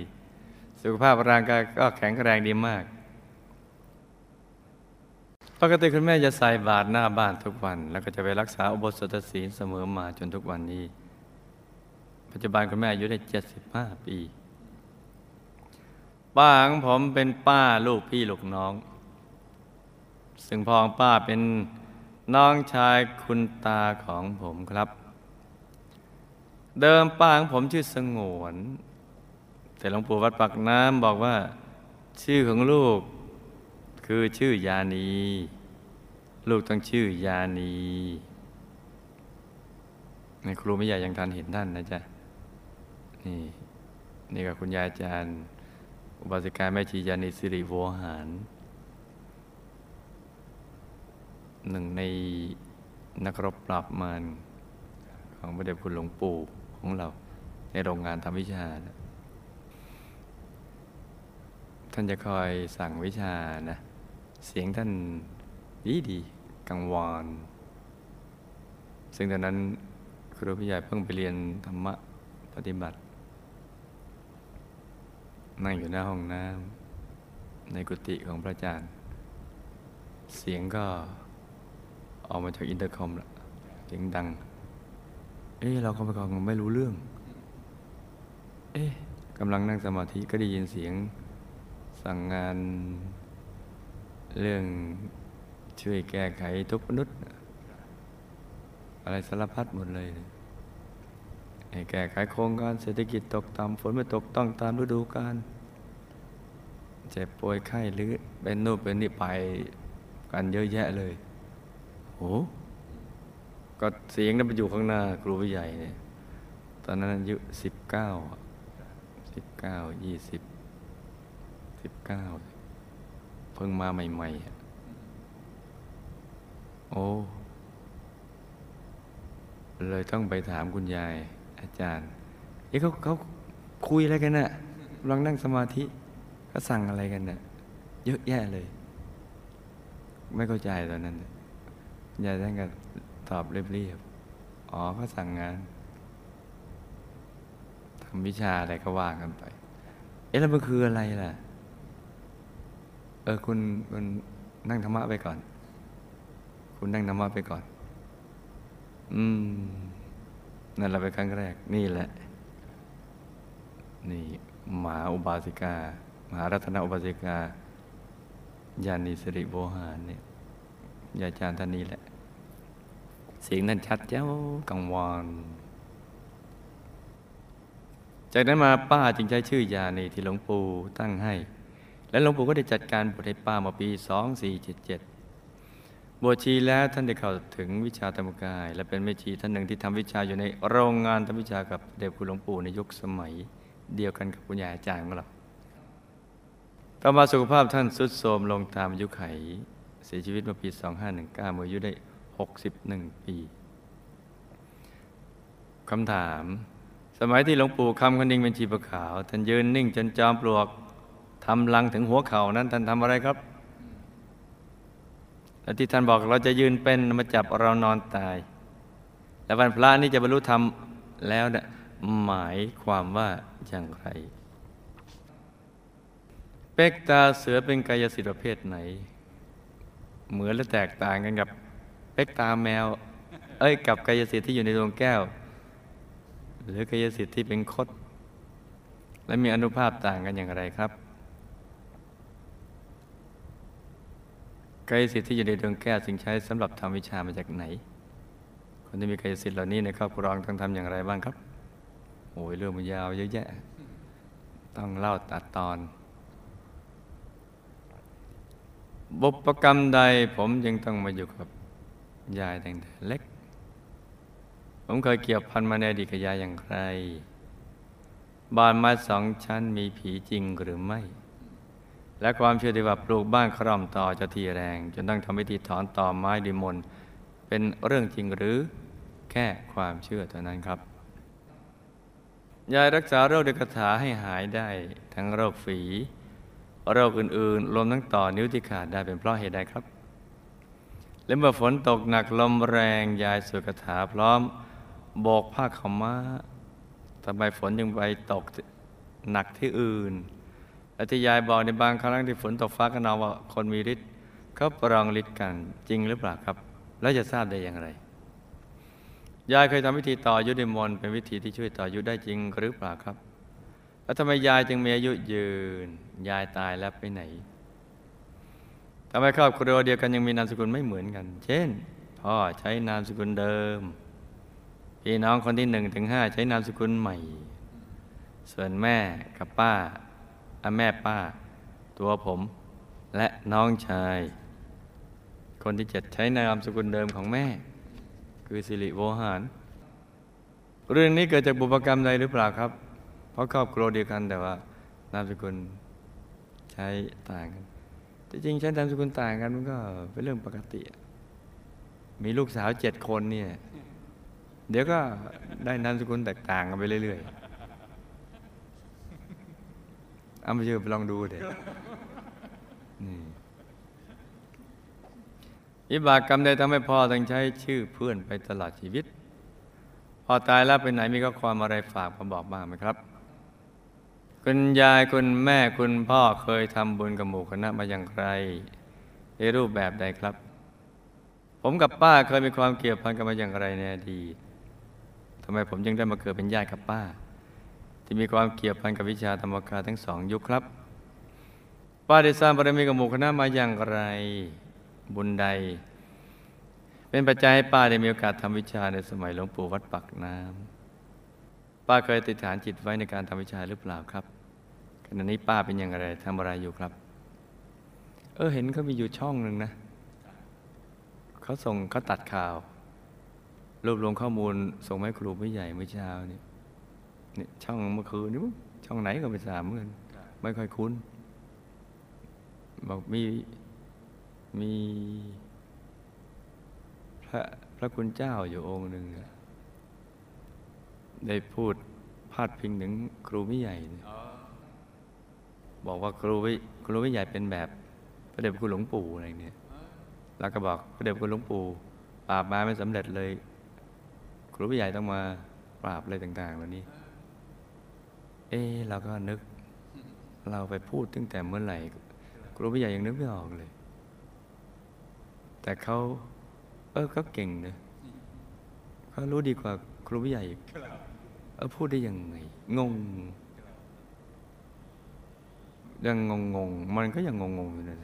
สุขภาพร่างกายก็แข็งแรงดีมาก ปกติคุณแม่จะใส่บาตรหน้าบ้านทุกวัน แล้วก็จะไปรักษาอุโบสถศีลเสมอมาจนทุกวันนี้ ปัจจุบันคุณแม่อายุได้ 75 ปี ป้าของผมเป็นป้าลูกพี่ลูกน้อง ซึ่งพ่องป้าเป็นน้องชายคุณตาของผมครับ เดิมป้าของผมชื่อสงวน แต่หลวงปู่วัดปักน้ำบอกว่า ชื่อของลูกคือชื่อยานี ลูกต้องชื่อยานีในครูไม่ใหญ่ยังทันเห็นท่านนะจ๊ะนี่นี่กับคุณยายอาจารย์ บาสิกาแม่ชียานีสิริโวหาร หนึ่งในนักรบปราบมารของพระเดชคุณหลวงปู่ของเรา ในโรงงานทำวิชานะท่านจะคอยสั่งวิชานะ เสียงท่านดีดีกังวานซึ่งตอนนั้นครูไม่ใหญ่เพิ่งไปเรียนธรรมะปฏิบัติ นั่งอยู่หน้าห้องน้ำในกุฏิของพระอาจารย์ เสียงก็ออกมาจากอินเตอร์คอมละเสียงดัง เอ๊ะเราก็ไปกองไม่รู้เรื่อง เอ๊ะกำลังนั่งสมาธิก็ได้ยินเสียงสั่งงาน เรื่องช่วยแก้ไขทุกมนุษย์ อะไรสารพัดหมดเลย ให้แก้ไขโครงการเศรษฐกิจตกต่ำฝนไม่ตกต้องตามฤดูกาลเจ็บป่วยไข้หรือเป็นนู่นเป็นนี่ไปกันเยอะแยะเลยโอ้ก็เสียงนั้นไปอยู่ข้างหน้าครูผู้ใหญ่เนี่ย ตอนนั้นอายุสิบเก้าสิบเก้ายี่สิบสิบเก้าเพิ่งมาใหม่ๆ โอ้ เลยต้องไปถามคุณยาย อาจารย์เอ๊ะเขาเขาคุยอะไรกันน่ะกำลังนั่งสมาธิเขาสั่งอะไรกันน่ะเยอะแยะเลย ไม่เข้าใจตอนนั้นยายท่านก็ตอบเรียบๆอ๋อเขาสั่งงานทำวิชาอะไรก็ว่ากันไป เอ๊ะแล้วมันคืออะไรล่ะ เออคุณคุณนั่งธรรมะไปก่อน คุณนั่งธรรมะไปก่อน อืม นั่นเราไปนครั้งแรกนี่แหละ นี่มหาอุบาสิกา มหารัตนอุบาสิกา ญาณีสิริโวหารเนี่ยยาจารย์ท่านนี้แหละ เสียงนั้นชัดเจ้ากังวานจากนั้นมาป้าจึงใช้ชื่อยานีที่หลวงปู่ตั้งให้ และหลวงปู่ก็ได้จัดการบวชให้ป้ามาปี 2477 บวชชีแล้วท่านได้เข้าถึงวิชาธรรมกาย และเป็นแม่ชีท่านหนึ่งที่ทำวิชาอยู่ในโรงงานทำวิชากับเด็กคุณหลวงปู่ในยุคสมัย เดียวกันกับคุณยายอาจารย์ของเราต่อมาสุขภาพท่านสุดโทรมลงตามอายุไข เสียชีวิตเมื่อปี 2519เมื่ออายุได้ 61 ปีคำถาม สมัยที่หลวงปู่คำคนดิงเป็นชีพขาว ท่านยืนนิ่งจนจอมปลวกทำลังถึงหัวเข่านั้นท่านทำอะไรครับ และที่ท่านบอกเราจะยืนเป็นมาจับเรานอนตาย และวันพระนี้จะบรรลุธรรมแล้วเนี่ยหมายความว่าอย่างไร เป็กตาเสือเป็นกายสิทธิประเภทไหน เหมือนและแตกต่างกันกับเป็กตาแมว เอ้ยกับกายสิทธิ์ที่อยู่ในดวงแก้ว หรือกายสิทธิ์ที่เป็นคดและมีอนุภาพต่างกันอย่างไรครับ กายสิทธิ์ที่อยู่ในดวงแก้วจึงใช้สำหรับทำวิชามาจากไหน คนที่มีกายสิทธิ์เหล่านี้ในครอบครองต้องทำอย่างไรบ้างครับ โอ้ยเรื่องมันยาวเยอะแยะ ต้องเล่าตัดตอน บุพกรรมใดผมยังต้องมาอยู่กับยายตั้งแต่เล็ก ผมเคยเกี่ยวพันมาในอดีตกับยายอย่างไร บ้านไม้สองชั้นมีผีจริงหรือไม่ และความเชื่อที่ว่าปลูกบ้านคร่อมต่อจะทีแรง จนต้องทำพิธีถอนต่อไม้ดิมนเป็นเรื่องจริงหรือแค่ความเชื่อเท่านั้นครับ ยายรักษาโรคด้วยคาถาให้หายได้ทั้งโรคฝี โรคอื่นๆรวมทั้งต่อนิ้วที่ขาดได้เป็นเพราะเหตุใดครับ และเมื่อฝนตกหนักลมแรงยายสวดคาถาพร้อมโบกผ้าขาวม้าทำไมฝนยังไปตกหนักที่อื่น และที่ยายบอกในบางครั้งที่ฝนตกฟ้าขนองว่าคนมีฤทธิ์เขาปรองฤทธิ์กันจริงหรือเปล่าครับ แล้วจะทราบได้อย่างไร ยายเคยทำวิธีต่อยุในมนเป็นวิธีที่ช่วยต่อยุได้จริงหรือเปล่าครับ แล้วทำไมยายจึงมีอายุยืน ยายตายแล้วไปไหนทำไมครอบครัวเดียวกันยังมีนามสกุลไม่เหมือนกัน เช่น พ่อใช้นามสกุลเดิม พี่น้องคนที่หนึ่งถึงห้าใช้นามสกุลใหม่ ส่วนแม่กับป้า แม่ป้า ตัวผม และน้องชาย คนที่เจ็ดใช้นามสกุลเดิมของแม่ คือสิริโวหาร เรื่องนี้เกิดจากบุพกรรมใดหรือเปล่าครับ เพราะครอบครัวเดียวกันแต่ว่านามสกุลใช้ต่างกันจริงใช้นามสกุลต่างกันมันก็เป็นเรื่องปกติ มีลูกสาวเจ็ดคนเนี่ย เดี๋ยวก็ได้นามสกุลแตกต่างกันไปเรื่อย ๆ เอาไปเชื่อไปลองดูเด็นี่อิบากกรรมใดทำให้พ่อต้องใช้ชื่อเพื่อนไปตลอดชีวิต พอตายแล้วไปไหนมีข้อความอะไรฝากมาบอกบ้างไหมครับ คุณยายคุณแม่คุณพ่อเคยทำบุญกับหมู่คณะมาอย่างไรในรูปแบบใดครับ ผมกับป้าเคยมีความเกี่ยวพันกันมาอย่างไรในอดีตทำไมผมยังได้มาเกิดเป็นญาติกับป้า ที่มีความเกี่ยวพันกับวิชาธรรมกายทั้งสองยุคครับป้าได้สร้างบารมีกับหมู่คณะมาอย่างไรบุญใด เป็นปัจจัยให้ป้าได้มีโอกาสทำวิชาในสมัยหลวงปู่วัดปักน้ำป้าเคยติดฐานจิตไว้ในการทำวิชาหรือเปล่าครับขณะนี้ป้าเป็นอย่างไรทำอะไรอยู่ครับ เออเห็นเขามีอยู่ช่องหนึ่งนะเขาส่งเขาตัดข่าว รวบรวมข้อมูลส่งให้ครูผู้ใหญ่เมื่อเช้านี่ นี่ช่องเมื่อคืนนี่ช่องไหนก็ไม่ทราบเหมือนไม่ค่อยคุ้น บอกมีมีพระพระคุณเจ้าอยู่องค์หนึ่งได้พูดพาดพิงถึงครูวิใหญ่บอกว่าครูวิครูวิใหญ่เป็นแบบพระเดชพระคุณหลวงปู่อะไรเนี่ยแล้วก็บอกพระเดชพระคุณหลวงปู่ปราบมาไม่สำเร็จเลย ครูวิใหญ่ต้องมาปราบอะไรต่าง ๆ เหล่านี้ เอ๊เราก็นึก เราไปพูดตั้งแต่เมื่อไหร่ครูวิใหญ่ยังนึกไม่ออกเลย แต่เขาเออเขาเก่งนะเขารู้ดีกว่าครูวิใหญ่เออพูดได้ยังไง งง ยังงงงๆมันก็ยังงงงๆอยู่นะ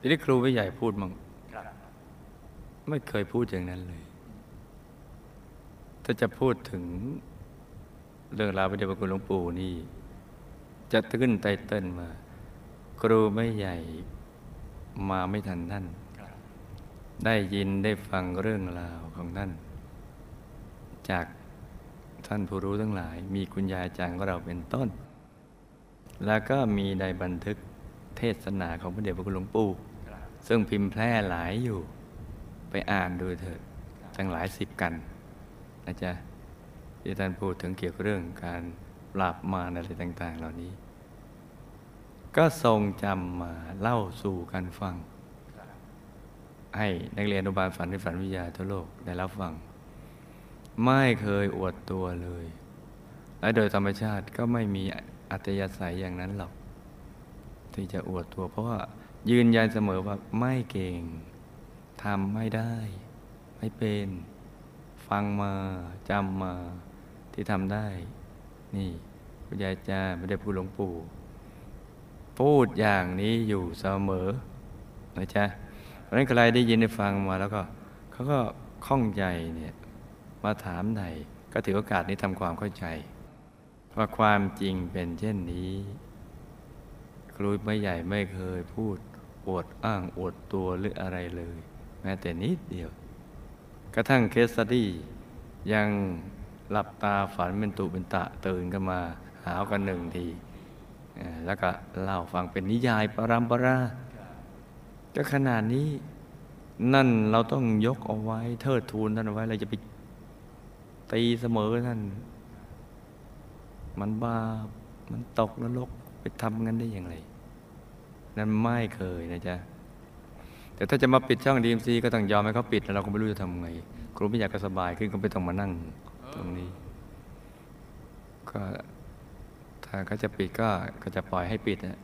ทีนี้ครูวิใหญ่พูดมั่งไม่เคยพูดอย่างนั้นเลย ถ้าจะพูดถึง เรื่องราวพระเดชพระคุณหลวงปู่นี่ จะขึ้นไตเติ้ลมา ครูไม่ใหญ่มาไม่ทันท่านได้ยินได้ฟังเรื่องราวของท่าน จากท่านผู้รู้ทั้งหลาย มีคุณยายอาจารย์ของเราเป็นต้น แล้วก็มีในบันทึกเทศนาของพระเดชพระคุณหลวงปู่ซึ่งพิมพ์แพร่หลายอยู่ไปอ่านดูเถิดตั้งหลายสิบกันนะจ๊ะ ที่ท่านพูดถึงเกี่ยวกับเรื่องการปราบมารอะไรต่าง ๆ เหล่านี้ ก็ทรงจำมาเล่าสู่กันฟัง ให้นักเรียนอนุบาลฝันในฝันวิทยาทั่วโลกได้รับฟัง ไม่เคยอวดตัวเลย และโดยธรรมชาติก็ไม่มีอัตยาศัยอย่างนั้นหรอก ที่จะอวดตัว เพราะว่ายืนยันเสมอว่าไม่เก่งทำไม่ได้ ไม่เป็น ฟังมาจำมา ที่ทำได้ นี่คุณยายจาไม่ได้พูดหลวงปู่ พูดอย่างนี้อยู่เสมอนะจ๊ะเพราะนั้นใครได้ยินได้ฟังมาแล้วก็เขาก็ข้องใจเนี่ยมาถามไหนก็ถือโอกาสนี้ทำความเข้าใจว่าความจริงเป็นเช่นนี้ ครูไม่ใหญ่ไม่เคยพูดอวดอ้างอวดตัวหรืออะไรเลย แม้แต่นิดเดียว กระทั่งเคสตี้ยัง หลับตาฝันเป็นตุเป็นตะตื่นกันมา หาวกันหนึ่งที แล้วก็เล่าฟังเป็นนิยายปรัมปราก็ขนาดนี้นั่นเราต้องยกเอาไว้ เทิดทูนท่านเอาไว้เราจะไปตีเสมอท่าน มันบาปมันตกนรกไปทำงั้นได้อย่างไร นั่นไม่เคยนะจ๊ะแต่ถ้าจะมาปิดช่องดีมซีก็ต้องยอมให้เขาปิดแล้วเราก็ไม่รู้จะทำไงครูไม่อยากก็สบายขึ้นก็ไม่ต้องมานั่ง ตรงนี้ ก็ถ้าเขาจะปิดก็ก็จะปล่อยให้ปิดนะ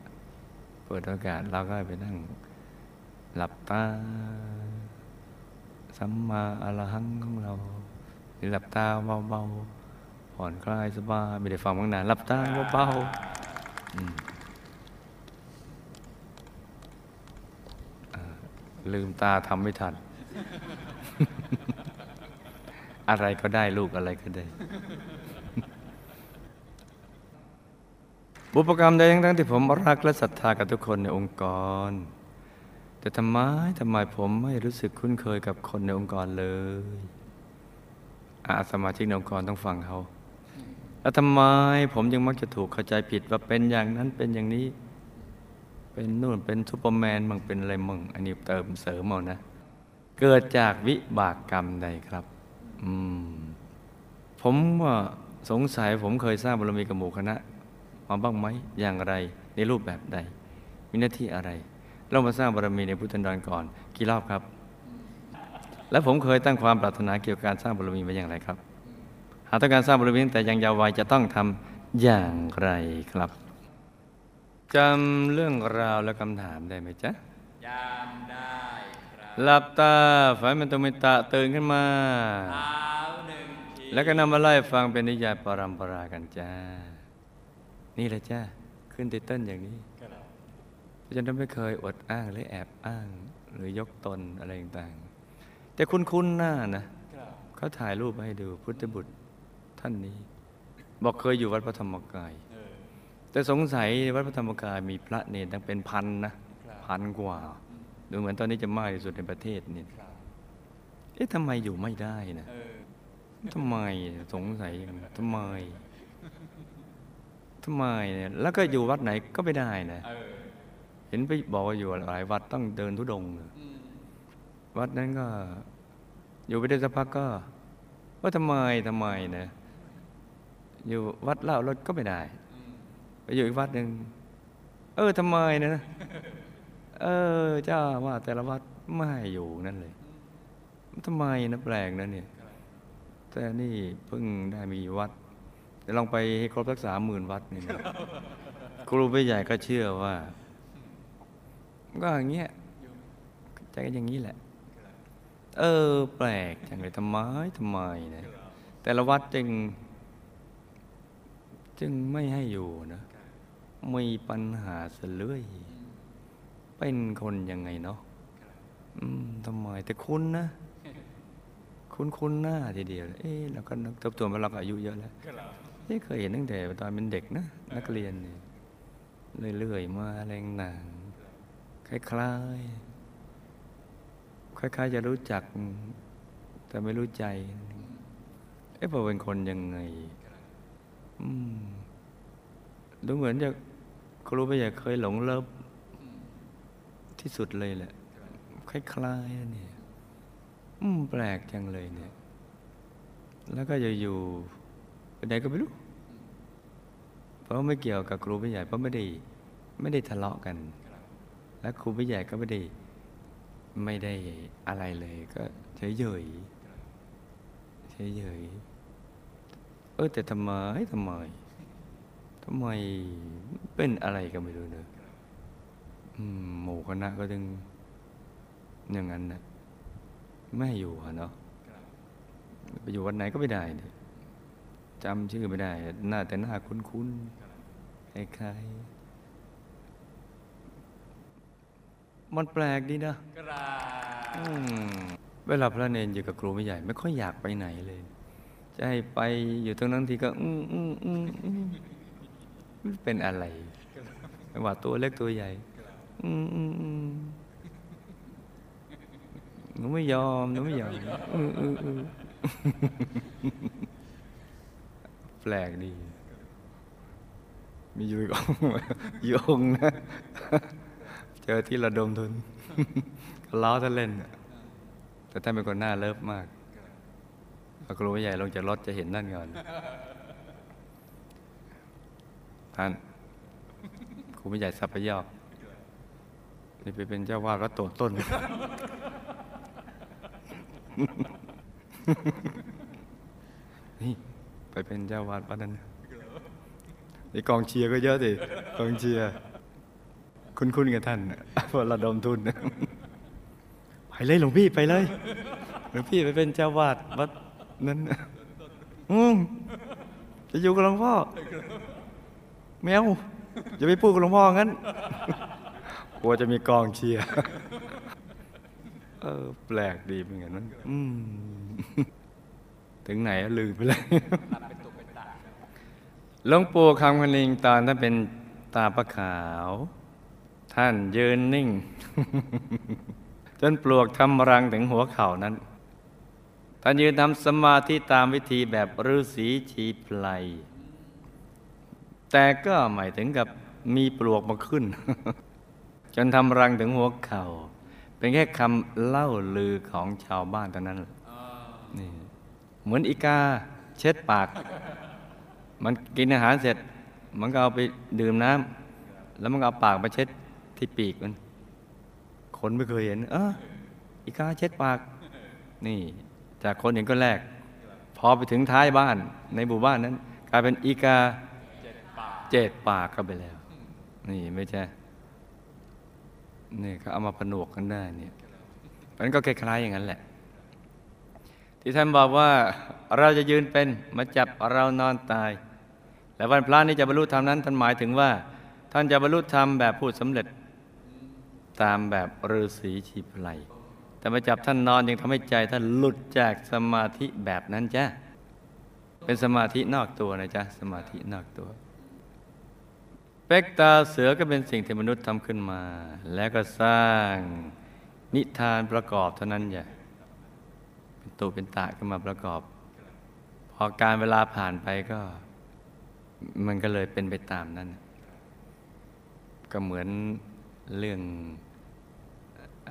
เปิดโอกาสเราก็ไปนั่งหลับตาสัมมาอรหังของเรา หรือหลับตาเบาๆผ่อนคลายสบายไม่ได้ฟังบางนานหลับตาเบาๆลืมตาทำไม่ทัน อะไรก็ได้ลูกอะไรก็ได้ บุพกรรมใดทั้งที่ผมรักและศรัทธากับทุกคนในองค์กร แต่ทำไมทำไมผมไม่รู้สึกคุ้นเคยกับคนในองค์กรเลยอาสมาชิกในองค์กรต้องฟังเขาแล้วทำไมผมยังมักจะถูกเข้าใจผิดว่าเป็นอย่างนั้นเป็นอย่างนี้ เป็นนู่นเป็นซูเปอร์แมนมั่งเป็นอะไรมั่งอันนี้เติมเสริมเอานะ เกิดจากวิบากกรรมใดครับ ผมว่าสงสัยผมเคยสร้างบารมีกับหมู่คณะมาบ้างไหมอย่างไรในรูปแบบใด มีหน้าที่อะไร เรามาสร้างบารมีในพุทธันดรก่อนกี่รอบครับ และผมเคยตั้งความปรารถนาเกี่ยวกับการสร้างบารมีไว้อย่างไรครับ หากต้องการสร้างบารมีตั้งแต่ยังเยาว์วัยจะต้องทำอย่างไรครับจำเรื่องราวและคำถามได้ไหมจ๊ะยามได้ หลับตาฝันเป็นตุมิตะตื่นขึ้นมาเท้าหนึ่งทีแล้วก็นำมาไล่ฟังเป็นนิยายปรัมปรากันจ้า นี่แหละจ้า ขึ้นไติเติ้ลอย่างนี้ครับเพราะฉะนั้นไม่เคยอดอ้างหรือแอบอ้าง หรือยกตนอะไรต่างๆ แต่คุณคุ้นๆหน้านะครับเขาถ่ายรูปมาให้ดูพุทธบุตรท่านนี้ บอกเคยอยู่วัดพระธรรมกายเออแต่สงสัยวัดพระธรรมกายมีพระเนรตั้งเป็นพันนะครับพันกว่า ดูเหมือนตอนนี้จะมากที่สุดในประเทศนี่ครับเอ๊ะทำไมอยู่ไม่ได้นะเออทำไมสงสัยอย่างนั้นทำไมทำไมเนี่ยแล้วก็อยู่วัดไหนก็ไม่ได้นะเออเห็นไปบอกว่าอยู่หลายวัดต้องเดินทุดงค์อืมวัดนั้นก็ อยู่ไปได้สักพักก็ ว่าทำไมทำไมนะอยู่วัดเล่ารถก็ไม่ได้ ไปอยู่อีกวัดหนึ่งเออทำไมนะ เออ เจ้าว่าแต่ละวัดไม่อยู่นั่นเลยทำไมนะแปลกนะเนี่ย แต่นี่เพิ่งได้มีวัดเดี๋ยวลองไปให้ครบสักสามหมื่นวัดนี่นะครูไม่ใหญ่ก็เชื่อว่า ก็อย่างเงี้ยใจก็อย่างนี้แหละ เออ แปลกจังเลยทำไมทำไมนะแต่ละวัดจึง จึงไม่ให้อยู่นะมีปัญหาเสเลื่อย เป็นคนยังไงเนาะอืมทำไมแต่คุณนะ คุณคุณหน้าทีเดียวเลยเอ๊ะเราก็นึกทบทวนว่าเราก็อายุเยอะแล้วเอ๊ะเคยเห็นตั้งแต่ตอนเป็นเด็กนะนักเรียนเนี่ยเรื่อยๆมาอะไรหนังคล้ายๆคล้ายๆ จะรู้จัก แต่ไม่รู้ใจ เอ๊ะพอเป็นคนยังไง อืมดูเหมือนจะครูไม่อยากเคยหลงเลิฟ ที่สุดเลยแหละ คล้ายๆนะเนี่ยอืมแปลกจังเลยเนี่ย แล้วก็จะอยู่ไหนก็ไม่รู้ เพราะไม่เกี่ยวกับครูผู้ใหญ่เพราะไม่ได้ไม่ได้ทะเลาะกัน และครูผู้ใหญ่ก็ไม่ได้ไม่ได้อะไรเลยก็เฉยเฉยเฉยเฉยๆเออแต่ทำไมทำไมทำไมเป็นอะไรก็ไม่รู้เนอะอืม หมู่คณะก็ถึงอย่างนั้นนะไม่ให้อยู่เนาะไปอยู่วันไหนก็ไม่ได้จำชื่อไม่ได้ หน้าแต่หน้าคุ้นๆคล้ายๆมันแปลกดีนะเวลาพระเนนอยู่กับครูไม่ใหญ่ ไม่ค่อยอยากไปไหนเลย จะให้ไปอยู่ตรงนั้นทีก็ อืมอืมอืมอืมเป็นอะไรไม่ว่าตัวเล็กตัวใหญ่ อืมอืมอืมหนูไม่ยอมหนูไม่ยอมอืมอืมอืมแปลกดี มีอยู่อีกองอยู่องนะ เจอที่ระดมทุนก็ล้อท่านเล่นน่ะแต่ท่านเป็นคนหน้าเลิฟมากพอครูใหญ่ลงจากรถจะเห็นนั่นก่อน ท่านครูใหญ่สัพยอก นี่ไปเป็นเจ้าวาดวัดโตต้น นี่ ไปเป็นเจ้าวาดวัดนั้นนี่กองเชียร์ก็เยอะสิกองเชียร์คุ้นๆกับท่านพราะระดมทุนไปเลยหลวงพี่ไปเลยหลวงพี่ไปเป็นเจ้าวาดวัดนั้นอืมจะอยู่กับหลวงพ่อแมวอย่าไปพูดกับหลวงพ่องั้น กลัวจะมีกองเชียร์เออ แปลกดีเหมือนกันนั้นถึงไหนลืมไปเลยหลวงปู่คำคณิงตอนท่านเป็นตาประขาว ท่านยืนนิ่ง จนปลวกทำรังถึงหัวเข่านั้น ท่านยืนทำสมาธิตามวิธีแบบฤาษีชีไพลยแต่ก็หมายถึงกับมีปลวกมาขึ้น จนทำรังถึงหัวเข่า เป็นแค่คำเล่าลือของชาวบ้านเท่านั้นนี่เหมือนอีกาเช็ดปาก มันกินอาหารเสร็จ มันก็เอาไปดื่มน้ำแล้วมันก็เอาปากมาเช็ดที่ปีกมันคนไม่เคยเห็น เอออีกาเช็ดปาก นี่ จากคนเห็นก็แรก พอไปถึงท้ายบ้านในหมู่บ้านนั้น กลายเป็นอีกาเจ็ดปากเจ็ดปากเข้าไปแล้ว นี่ไม่ใช่ นี่ก็เอามาผนวกกันได้เนี่ยมันก็คล้ายๆอย่างนั้นแหละ ที่ท่านบอกว่าเราจะยืนเป็นมาจับเรานอนตาย และวันพระนี้จะบรรลุธรรมนั้นท่านหมายถึงว่า ท่านจะบรรลุธรรมแบบพูดสำเร็จตามแบบฤาษีชีพไลแต่มาจับท่านนอนยังทำให้ใจท่านหลุดจากสมาธิแบบนั้นจ้ะเป็นสมาธินอกตัวนะจ๊ะสมาธินอกตัว เป็กตาเสือก็เป็นสิ่งที่มนุษย์ทำขึ้นมา แล้วก็สร้างนิทานประกอบเท่านั้นอย่าเป็นตูเป็นตะขึ้นมาประกอบ พอการเวลาผ่านไปก็ มันก็เลยเป็นไปตามนั้น ก็เหมือนเรื่อง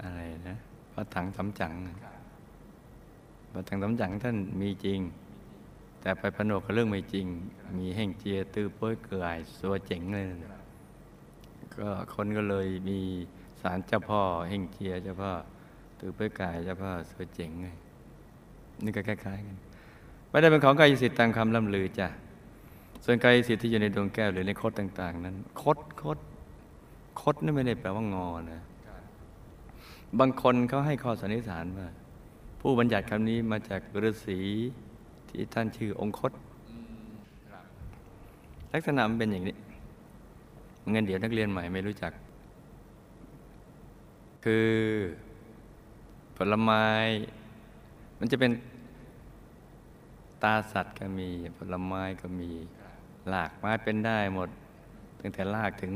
อะไรนะพระถังสำจังน่ะพระทางสำจังท่านมีจริง แต่ไปผนวกกับเรื่องไม่จริง มีแห่งเจียตื้อป้ยเกลือยสัวเจ๋งเลยก็คนก็เลยมีสารเจ้าพ่อแห่งเจียเจ้าพ่อตื้อป้ยกายเจ้าพ่อสัวเจ๋งไงนี่ก็คล้ายๆกันไม่ได้เป็นของกายสิทธิ์ตามคำล่ำลือจ้ะส่วนกายสิทธิ์ที่อยู่ในดวงแก้วหรือในคดต่าง ๆ นั้นคดคดคดนี่ไม่ได้แปลว่างอนะบางคนเขาให้ข้อสันนิษฐานว่า ผู้บัญญัติคำนี้มาจากฤาษี ที่ท่านชื่อองคตลักษณะมันเป็นอย่างนี้เงินเดี๋ยวนักเรียนใหม่ไม่รู้จัก คือผลไม้ มันจะเป็นตาสัตว์ก็มีผลไม้ก็มีหลากไม้เป็นได้หมด ตั้งแต่รากถึง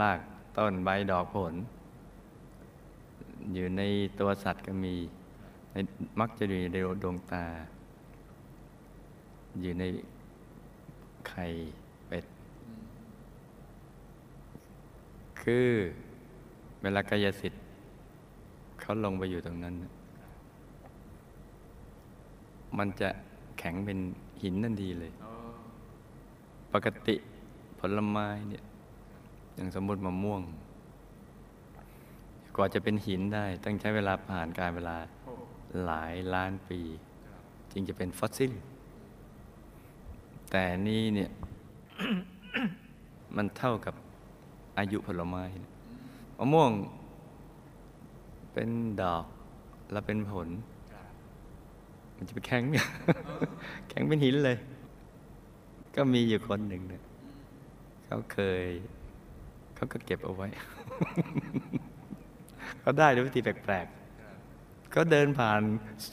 รากต้นใบดอกผล อยู่ในตัวสัตว์ก็มีในมักจะอยู่ในดวงตา อยู่ในไข่เป็ด คือเวลากายสิทธิ์เขาลงไปอยู่ตรงนั้น มันจะแข็งเป็นหินทันทีเลย ปกติผลไม้เนี่ยอย่างสมมติมะม่วง กว่าจะเป็นหินได้ ต้องใช้เวลาผ่านการเวลาหลายล้านปี จึงจะเป็นฟอสซิล แต่นี่เนี่ยมันเท่ากับอายุผลไม้มะม่วงเป็นดอกแล้วเป็นผล มันจะไปแข็งแข็งเป็นหินเลย ก็มีอยู่คนหนึ่งเนี่ยเขาเคย เขาก็เก็บเอาไว้ เขาได้ด้วยวิธีแปลกๆเขาเดินผ่าน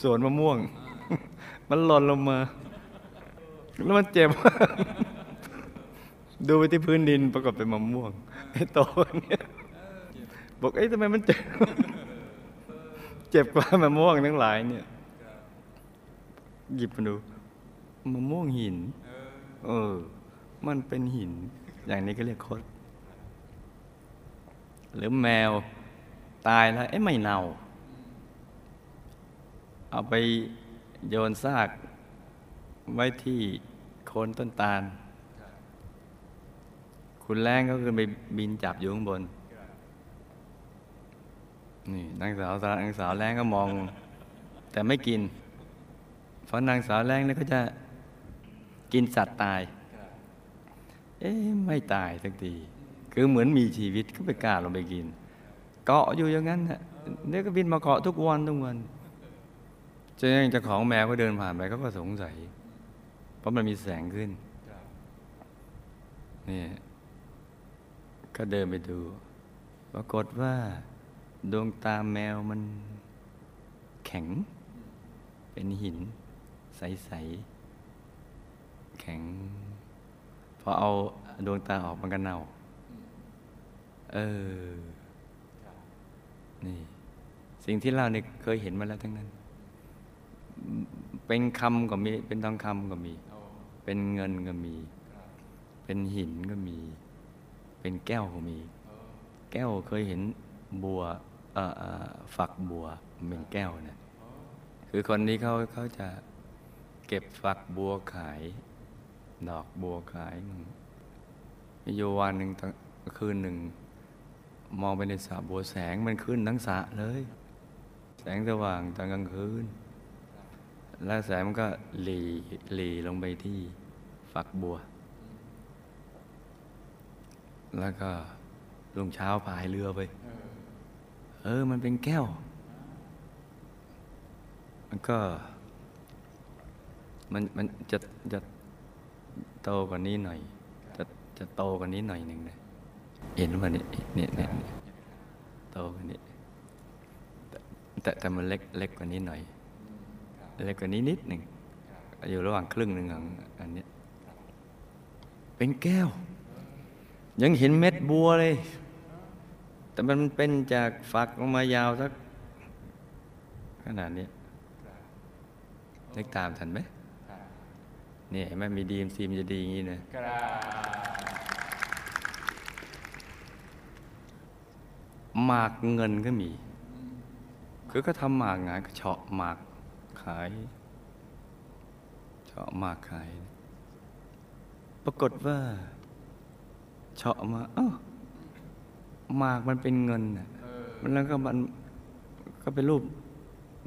สวนมะม่วง มันหล่นลงมา แล้วมันเจ็บ ดูไปที่พื้นดินปรากฏเป็นมะม่วงไอ้โตเนี่ยบอกเอ้ยทำไมมันเจ็บ เจ็บกว่ามะม่วงทั้งหลายเนี่ย หยิบมาดูมะม่วงหิน เออ มันเป็นหิน อย่างนี้ก็เรียกคดหรือแมวตายแล้วเอ๊ะไม่เน่า เอาไปโยนซากไว้ที่ คนต้นตาล คุณแรงก็คือไปบินจับอยู่ข้างบน นี่นางสาวนางสาวแรงก็มอง แต่ไม่กิน เพราะนางสาวแรงเนี่ยก็จะกินสัตว์ตาย เอ๊ะไม่ตายสักที คือเหมือนมีชีวิตก็ไปกล้าลงไปกิน เกาะอยู่อย่างนั้นน่ะเดี๋ยวก็บินมาเกาะทุกวันทุกวันเจ้าเจ้าของแมวก็เดินผ่านไปเขาก็สงสัย เพราะมันมีแสงขึ้นนี่ก็เดินไปดู ปรากฏว่า ดวงตาแมวมันแข็ง เป็นหิน ใส ๆ แข็ง พอเอาดวงตาออกมันก็เน่า เออ นี่ สิ่งที่เล่าเนี่ยเคยเห็นมาแล้วทั้งนั้น เป็นคำก็มี เป็นทองคำก็มี เป็นเงินก็มี เป็นหินก็มี เป็นแก้วก็มี แก้วเคยเห็นบัวฝักบัวเป็นแก้วนะคือคนนี้เขาเขาจะเก็บฝักบัวขาย ดอกบัวขายมีอยู่วันหนึ่งคืนหนึ่ง มองไปในสระบัวแสงมันขึ้นทั้งสระเลย แสงสว่างตอนกลางคืน แล้วแสงมันก็หลีหลีลงไปที่ฝักบัว แล้วก็รุ่งเช้าพายเรือไป เออ มันเป็นแก้ว มันก็ มันมันจะจะโตกว่านี้หน่อย จะจะโตกว่านี้หน่อยหนึ่งนะเห็นว่าเนี่ยเนี่ยเนี่ยเนี่ยโตกว่านี้แต่แต่มันเล็กเล็กกว่านี้หน่อย เล็กกว่านี้นิดหนึ่งอยู่ระหว่างครึ่งหนึ่งของอันเนี้ยเป็นแก้ว ยังเห็นเม็ดบัวเลย แต่มันเป็นจากฝักออกมายาวสักขนาดนี้นึกตามทันไหมเนี่ยเห็นไหมมีดีมซีมันจะดีอย่างนี้นะกราบหมากเงินก็มี คือก็ทำหมากหงายก็เฉาะหมากขายเฉาะหมากขาย ปรากฏว่าเฉาะมาเอ้าหมากมันเป็นเงินน่ะมันแล้วก็มันก็เป็นรูป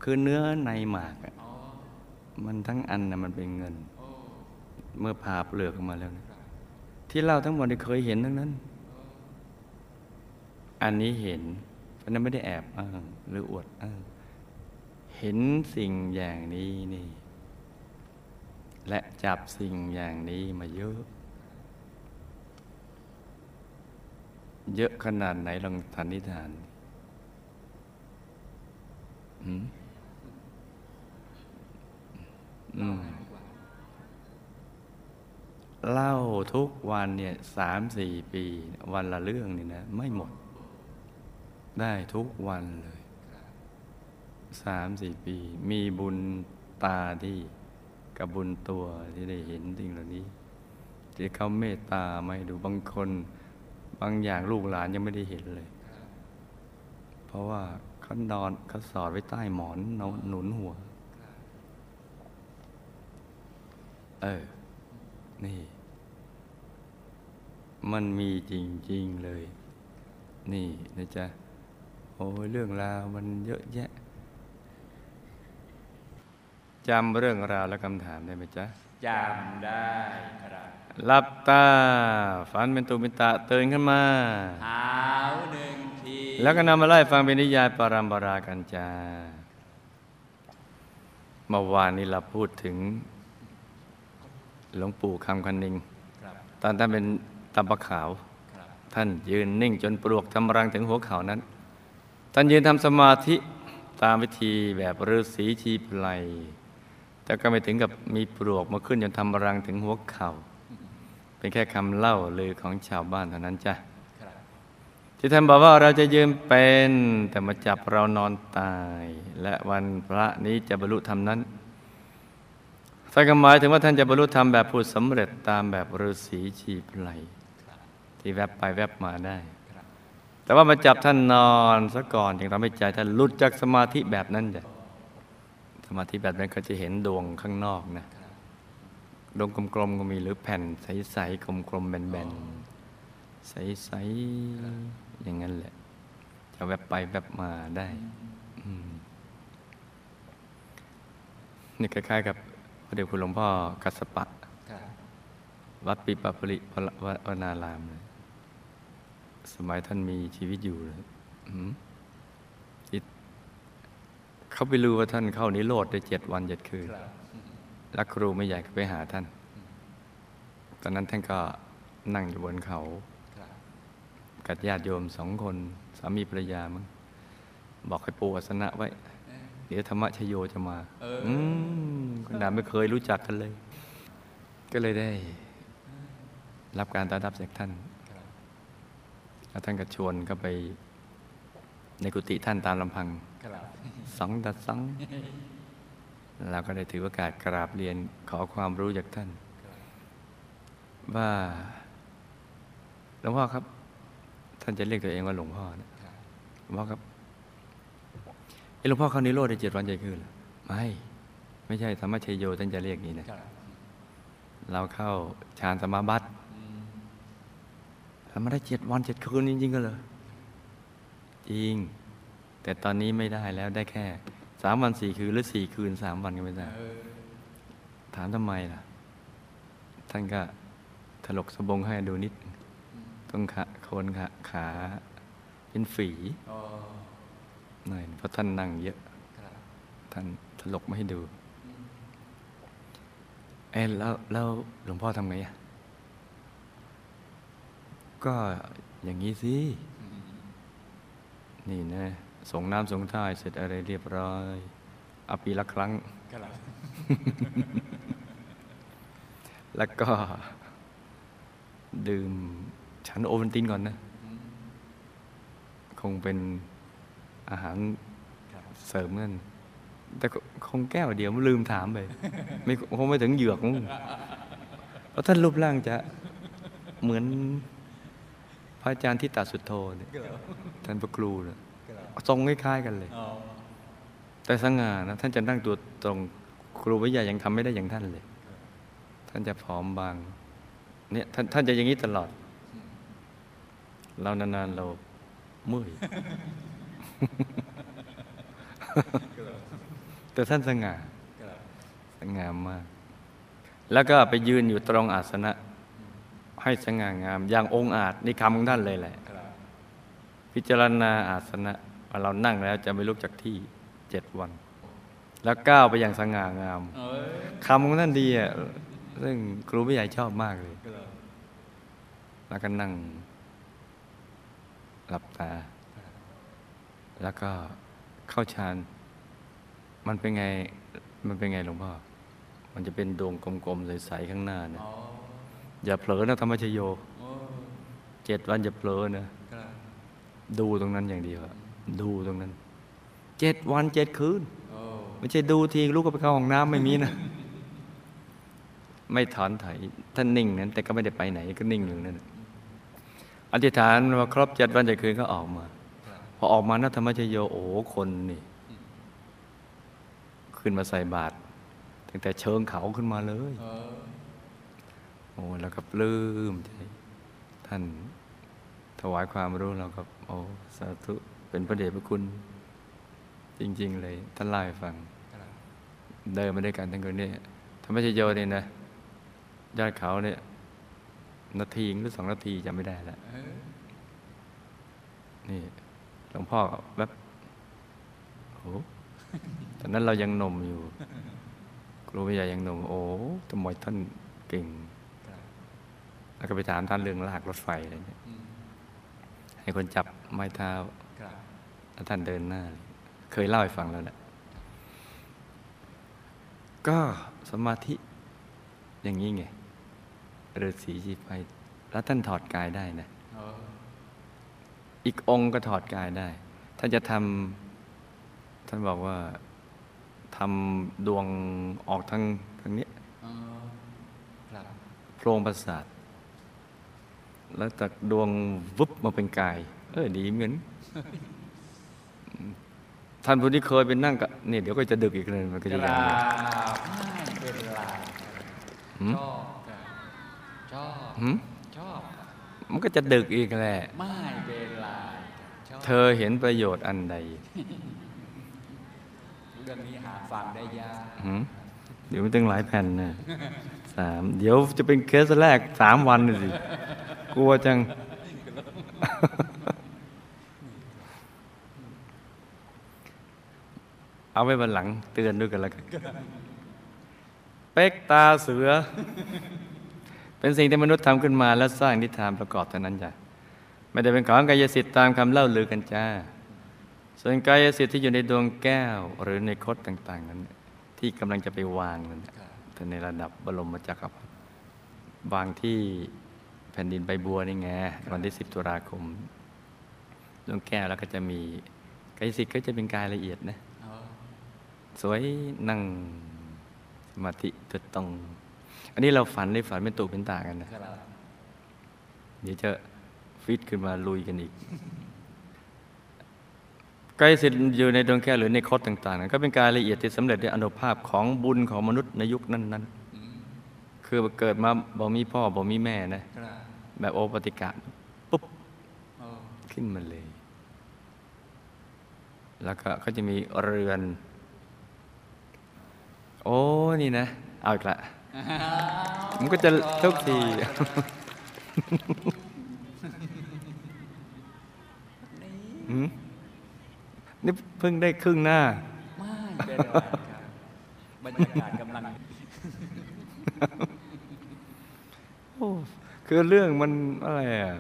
คือเนื้อในหมากอะมันทั้งอันน่ะมันเป็นเงิน เมื่อผ่าเปลือกออกมาแล้วนะที่เล่าทั้งหมดนี่เคยเห็นทั้งนั้น อันนี้เห็นเพราะนั้นไม่ได้แอบอ้างหรืออวดอ้าง เห็นสิ่งอย่างนี้นี่ และจับสิ่งอย่างนี้มาเยอะ เยอะขนาดไหนลองสันนิษฐานอืมอืมเล่าทุกวันเนี่ยสามสี่ปี วันละเรื่องนี่นะ ไม่หมด ได้ทุกวันเลย สามสี่ปี มีบุญตาที่กับบุญตัวที่ได้เห็นสิ่งเหล่านี้ ที่เขาเมตตาไมาให้ดูบางคนบางอย่างลูกหลานยังไม่ได้เห็นเลย เพราะว่าเขานอนเขาสอดไว้ใต้หมอนนอนหนุนหัว เออ นี่ มันมีจริง ๆ เลย นี่นะจ๊ะ โอ้ยเรื่องราวมันเยอะแยะ จำเรื่องราวและคำถามได้ไหมจ๊ะจำได้ครับหลับตา ฝันเป็นตุเป็นตะตื่นขึ้นมาหาวหนึ่งทีแล้วก็นำมาไล่ฟังเป็นนิยายปรัมปรากันจาเมื่อวานนี้เราพูดถึง หลวงปู่คำคันนิงครับตอนท่านเป็นตำปะขาวครับท่านยืนนิ่งจนปลวกทำรังถึงหัวเข่านั้น ท่านยืนทำสมาธิตามวิธีแบบฤาษีชีพไลย แต่ก็ไม่ถึงกับมีปลวกมาขึ้นจนทำรังถึงหัวเข่า เป็นแค่คำเล่าลือของชาวบ้านเท่านั้นจ้ะครับที่ท่านบอกว่าเราจะยืนเป็นแต่มาจับเรานอนตาย และวันพระนี้จะบรรลุธรรมนั้นท่านก็หมายถึงว่าท่านจะบรรลุธรรมแบบผู้สำเร็จตามแบบฤาษีชีพไลยครับที่แวบไปแวบมาได้ครับแต่ว่ามาจับท่านนอนซะก่อนจึงทำให้ใจท่านหลุดจากสมาธิแบบนั้นจ้ะส มาธิแบบนั้นก็จะเห็นดวงข้างนอกนะดวงกลมๆก็มีหรือแผ่นใสๆกลมๆแบนๆใสๆอย่างนั้นแหละ จะแวบไปแวบมาได้นี่คล้ายๆกับพระเดชคุณหลวงพ่อกัสปะวัดปิปปริวรวนาราม สมัยท่านมีชีวิตอยู่เลย เขาไปรู้ว่าท่านเข้านิโรธได้เจ็ดวันเจ็ดคืนครับแล้วครูไม่ใหญ่ก็ไปหาท่าน ตอนนั้นท่านก็นั่งอยู่บนเขาครับกับญาติโยมสองคน สามีภรรยามั้งบอกให้ปูอาสนะไว้ เดี๋ยวธรรมชโยจะมาเอออืมขนาดไม่เคยรู้จักกันเลย ก็เลยได้ รับการต้อนรับจากท่านครับแล้วท่านก็ชวนก็ไปในกุฏิท่านตามลำพังครับ สองตัดสองเราก็ได้ถือโอกาสกราบเรียนขอความรู้จากท่าน ว่าหลวงพ่อครับ ท่านจะเรียกตัวเองว่าหลวงพ่อนะครับหลวงพ่อครับเอ้หลวงพ่อเข้านิโรธได้เจ็ดวันเจ็ดคืนเหรอไม่ไม่ใช่ธรรมชโยท่านจะเรียกนี้นะครับเราเข้าฌานสมาบัติอืมแล้วมาได้เจ็ดวันเจ็ดคืนจริงๆก็เลยจริง แต่ตอนนี้ไม่ได้แล้วได้แค่สามวันสี่คืนหรือสี่คืนสามวันก็ไม่ได้เออถามทำไมล่ะ ท่านก็ถลกสบงให้ดูนิดต้องขาโคนขาขาเป็นฝีอ๋อหน่อยเพราะท่านนั่งเยอะครับท่านถลกมาให้ดู เอ้ยแล้วแล้วหลวงพ่อทำไงอะ ก็อย่างนี้สิอืมนี่นะ ส่งน้ำส่งท่ายเสร็จอะไรเรียบร้อยเอาปีละครั้งครับแล้วก็ ดื่มฉันโอวัลตินก่อนนะอืมคงเป็นอาหารครับเสริมนั่น แต่ก็คงแก้วเดียวลืมถามไปไม่คงไม่ถึงเหยือกมั้งเพราะท่านรูปร่างจะเหมือนพระอาจารย์ที่ตัดสุดโทเนี่ยครับท่านพระครูเนี่ยครับ ทรงคล้ายๆกันเลยอ๋อแต่สง่านะท่านจะนั่งตัวตรงครูวิทยายังทำไม่ได้อย่างท่านเลย ท่านจะผอมบางเนี่ยท่านท่านจะอย่างนี้ตลอด เรานานๆเราเมื่อยแต่ท่านสง่าสง่ามาก แล้วก็ไปยืนอยู่ตรงอาสนะ ให้สง่างาม อย่างองค์อาจนี่คำของท่านเลยแหละ พิจารณาอาสนะว่าเรานั่งแล้วจะไม่ลุกจากที่เจ็ดวัน แล้วก้าวไปอย่างสง่างามเออคำของท่านดีอะซึ่งครูผู้ใหญ่ชอบมากเลย แล้วก็นั่ง หลับตา แล้วก็เข้าฌานมันเป็นไงมันเป็นไงหลวงพ่อ มันจะเป็นดวงกลมๆใสๆข้างหน้านะอ๋ออย่าเผลอนะธรรมชโยโอ้เจ็ดวันอย่าเผลอนะครับ ดูตรงนั้นอย่างเดียวอะดูตรงนั้นเจ็ดวันเจ็ดคืนโอ้ไม่ใช่ดูทีลูกก็ไปเข้าห้องน้ำไม่มีนะไม่ถอนไถท่านนิ่งนั้น แต่ก็ไม่ได้ไปไหนก็นิ่งอยู่นั่นน่ะอธิษฐานว่าครบเจ็ดวันเจ็ดคืนก็ออกมา พอออกมานะธรรมชโยโอ้โหคนนี่ ขึ้นมาใส่บาตรตั้งแต่เชิงเขาขึ้นมาเลยเออโอ้แล้วก็ปลื้มใจท่านถวายความรู้เราก็โอ้สาธุ เป็นพระเดชพระคุณ จริง ๆ เลยท่านเล่าให้ฟัง เดินมาด้วยกันทั้งคนเนี่ยธรรมชโยเนี่ยนะยอดเขาเนี่ย นาทีหรือสองนาทีจำไม่ได้แล้วนี่หลวงพ่อแบบโอ้ตอนนั้นเรายังหนมอยู่ ครูวิทยายังหนมโอ้ทำไมท่านเก่ง แล้วก็ไปถามท่านเรื่องลากรถไฟอะไรเนี่ยให้คนจับ ไม้เท้าครับแล้วท่านเดินหน้า เคยเล่าให้ฟังแล้วแหละก็สมาธิอย่างนี้ไงฤาษีชีไปแล้วท่านถอดกายได้นะเอออีกองค์ก็ถอดกายได้ ท่านจะทำท่านบอกว่าทำดวงออกทางทางเนี้ยเออครับโพรงประสาท แล้วจากดวงวุบมาเป็นกาย เออดีเหมือนท่านผู้ที่เคยเป็นนั่งกับเนี่ยเดี๋ยวก็จะดึกอีกเลยมันก็กจะรายาวบไม่เป็นไรหืมชอบครับชอบหืมชอบครับมันก็จะดึกอีกแหละไม่เป็นไรชอบเธอเห็นประโยชน์อันใดเรื่องนี้หาฟังได้ยากหืมเดี๋ยวมันต้องหลายแผ่นนะสามเดี๋ยวจะเป็นเคสแรกสามวันน่ะสิกลัวจัง เอาไว้บนหลังเตือนด้วยกันแล้วกันเป็กตาเสือ เป็นสิ่งที่มนุษย์ทำขึ้นมาแล้วสร้างนิทานประกอบเท่านั้นจ้ะไม่ได้เป็นของกายสิทธิ์ตามคำเล่าลือกันจ้า ส่วนกายสิทธิ์ที่อยู่ในดวงแก้ว หรือในคดต่างๆนั้น ที่กำลังจะไปวางนั้นแต่ในระดับบรมจักรพรรดิวางที่แผ่นดินใบบัวนี่ไงวันที่สิบตุลาคมดวงแก้วแล้วก็จะมีกายสิทธิ์ก็จะเป็นกายละเอียดนะ สวยนั่งสมาธิจุดตรงอันนี้เราฝันในฝันเป็นตุเป็นตากันนะครับเดี๋ยวจะฟิตขึ้นมาลุยกันอีกกายสิทธิ์อยู่ในดวงแก้วหรือในคดต่างๆนั้นก็เป็นกายละเอียดที่สำเร็จด้วยอนุภาพของบุญของมนุษย์ในยุคนั้นอืมๆคือเกิดมาบ่มีพ่อบ่มีแม่นะครับแบบโอปติกะปุ๊บเออขึ้นมาเลย แล้วก็เขาจะมีเรือน โอ้นี่นะ เอาอีกละมันก็จะทุกทีหืมนี่เพิ่งได้ครึ่งหน้า ไม่เป็นไรครับบรรยากาศกำลังโอ้คือเรื่องมันอะไรอะ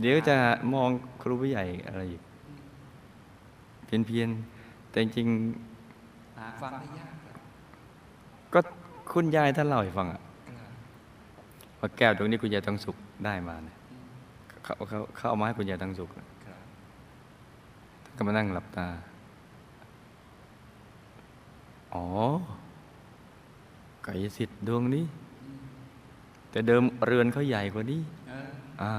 เดี๋ยวจะมองครูผู้ใหญ่อะไรอีกเพียนเพียนๆแต่จริง หาฟังได้ยากครับๆก็คุณยายท่านเล่าให้ฟังอะครับว่าแก้วตรงนี้คุณยายทองสุขได้มาเนี่ยเขาเขาเขาเอามาให้คุณยายทองสุขครับท่านก็มานั่งหลับตา อ๋อ ไก่สิทธิ์ดวงนี้ แต่เดิมเรือนเขาใหญ่กว่านี้เอออ่า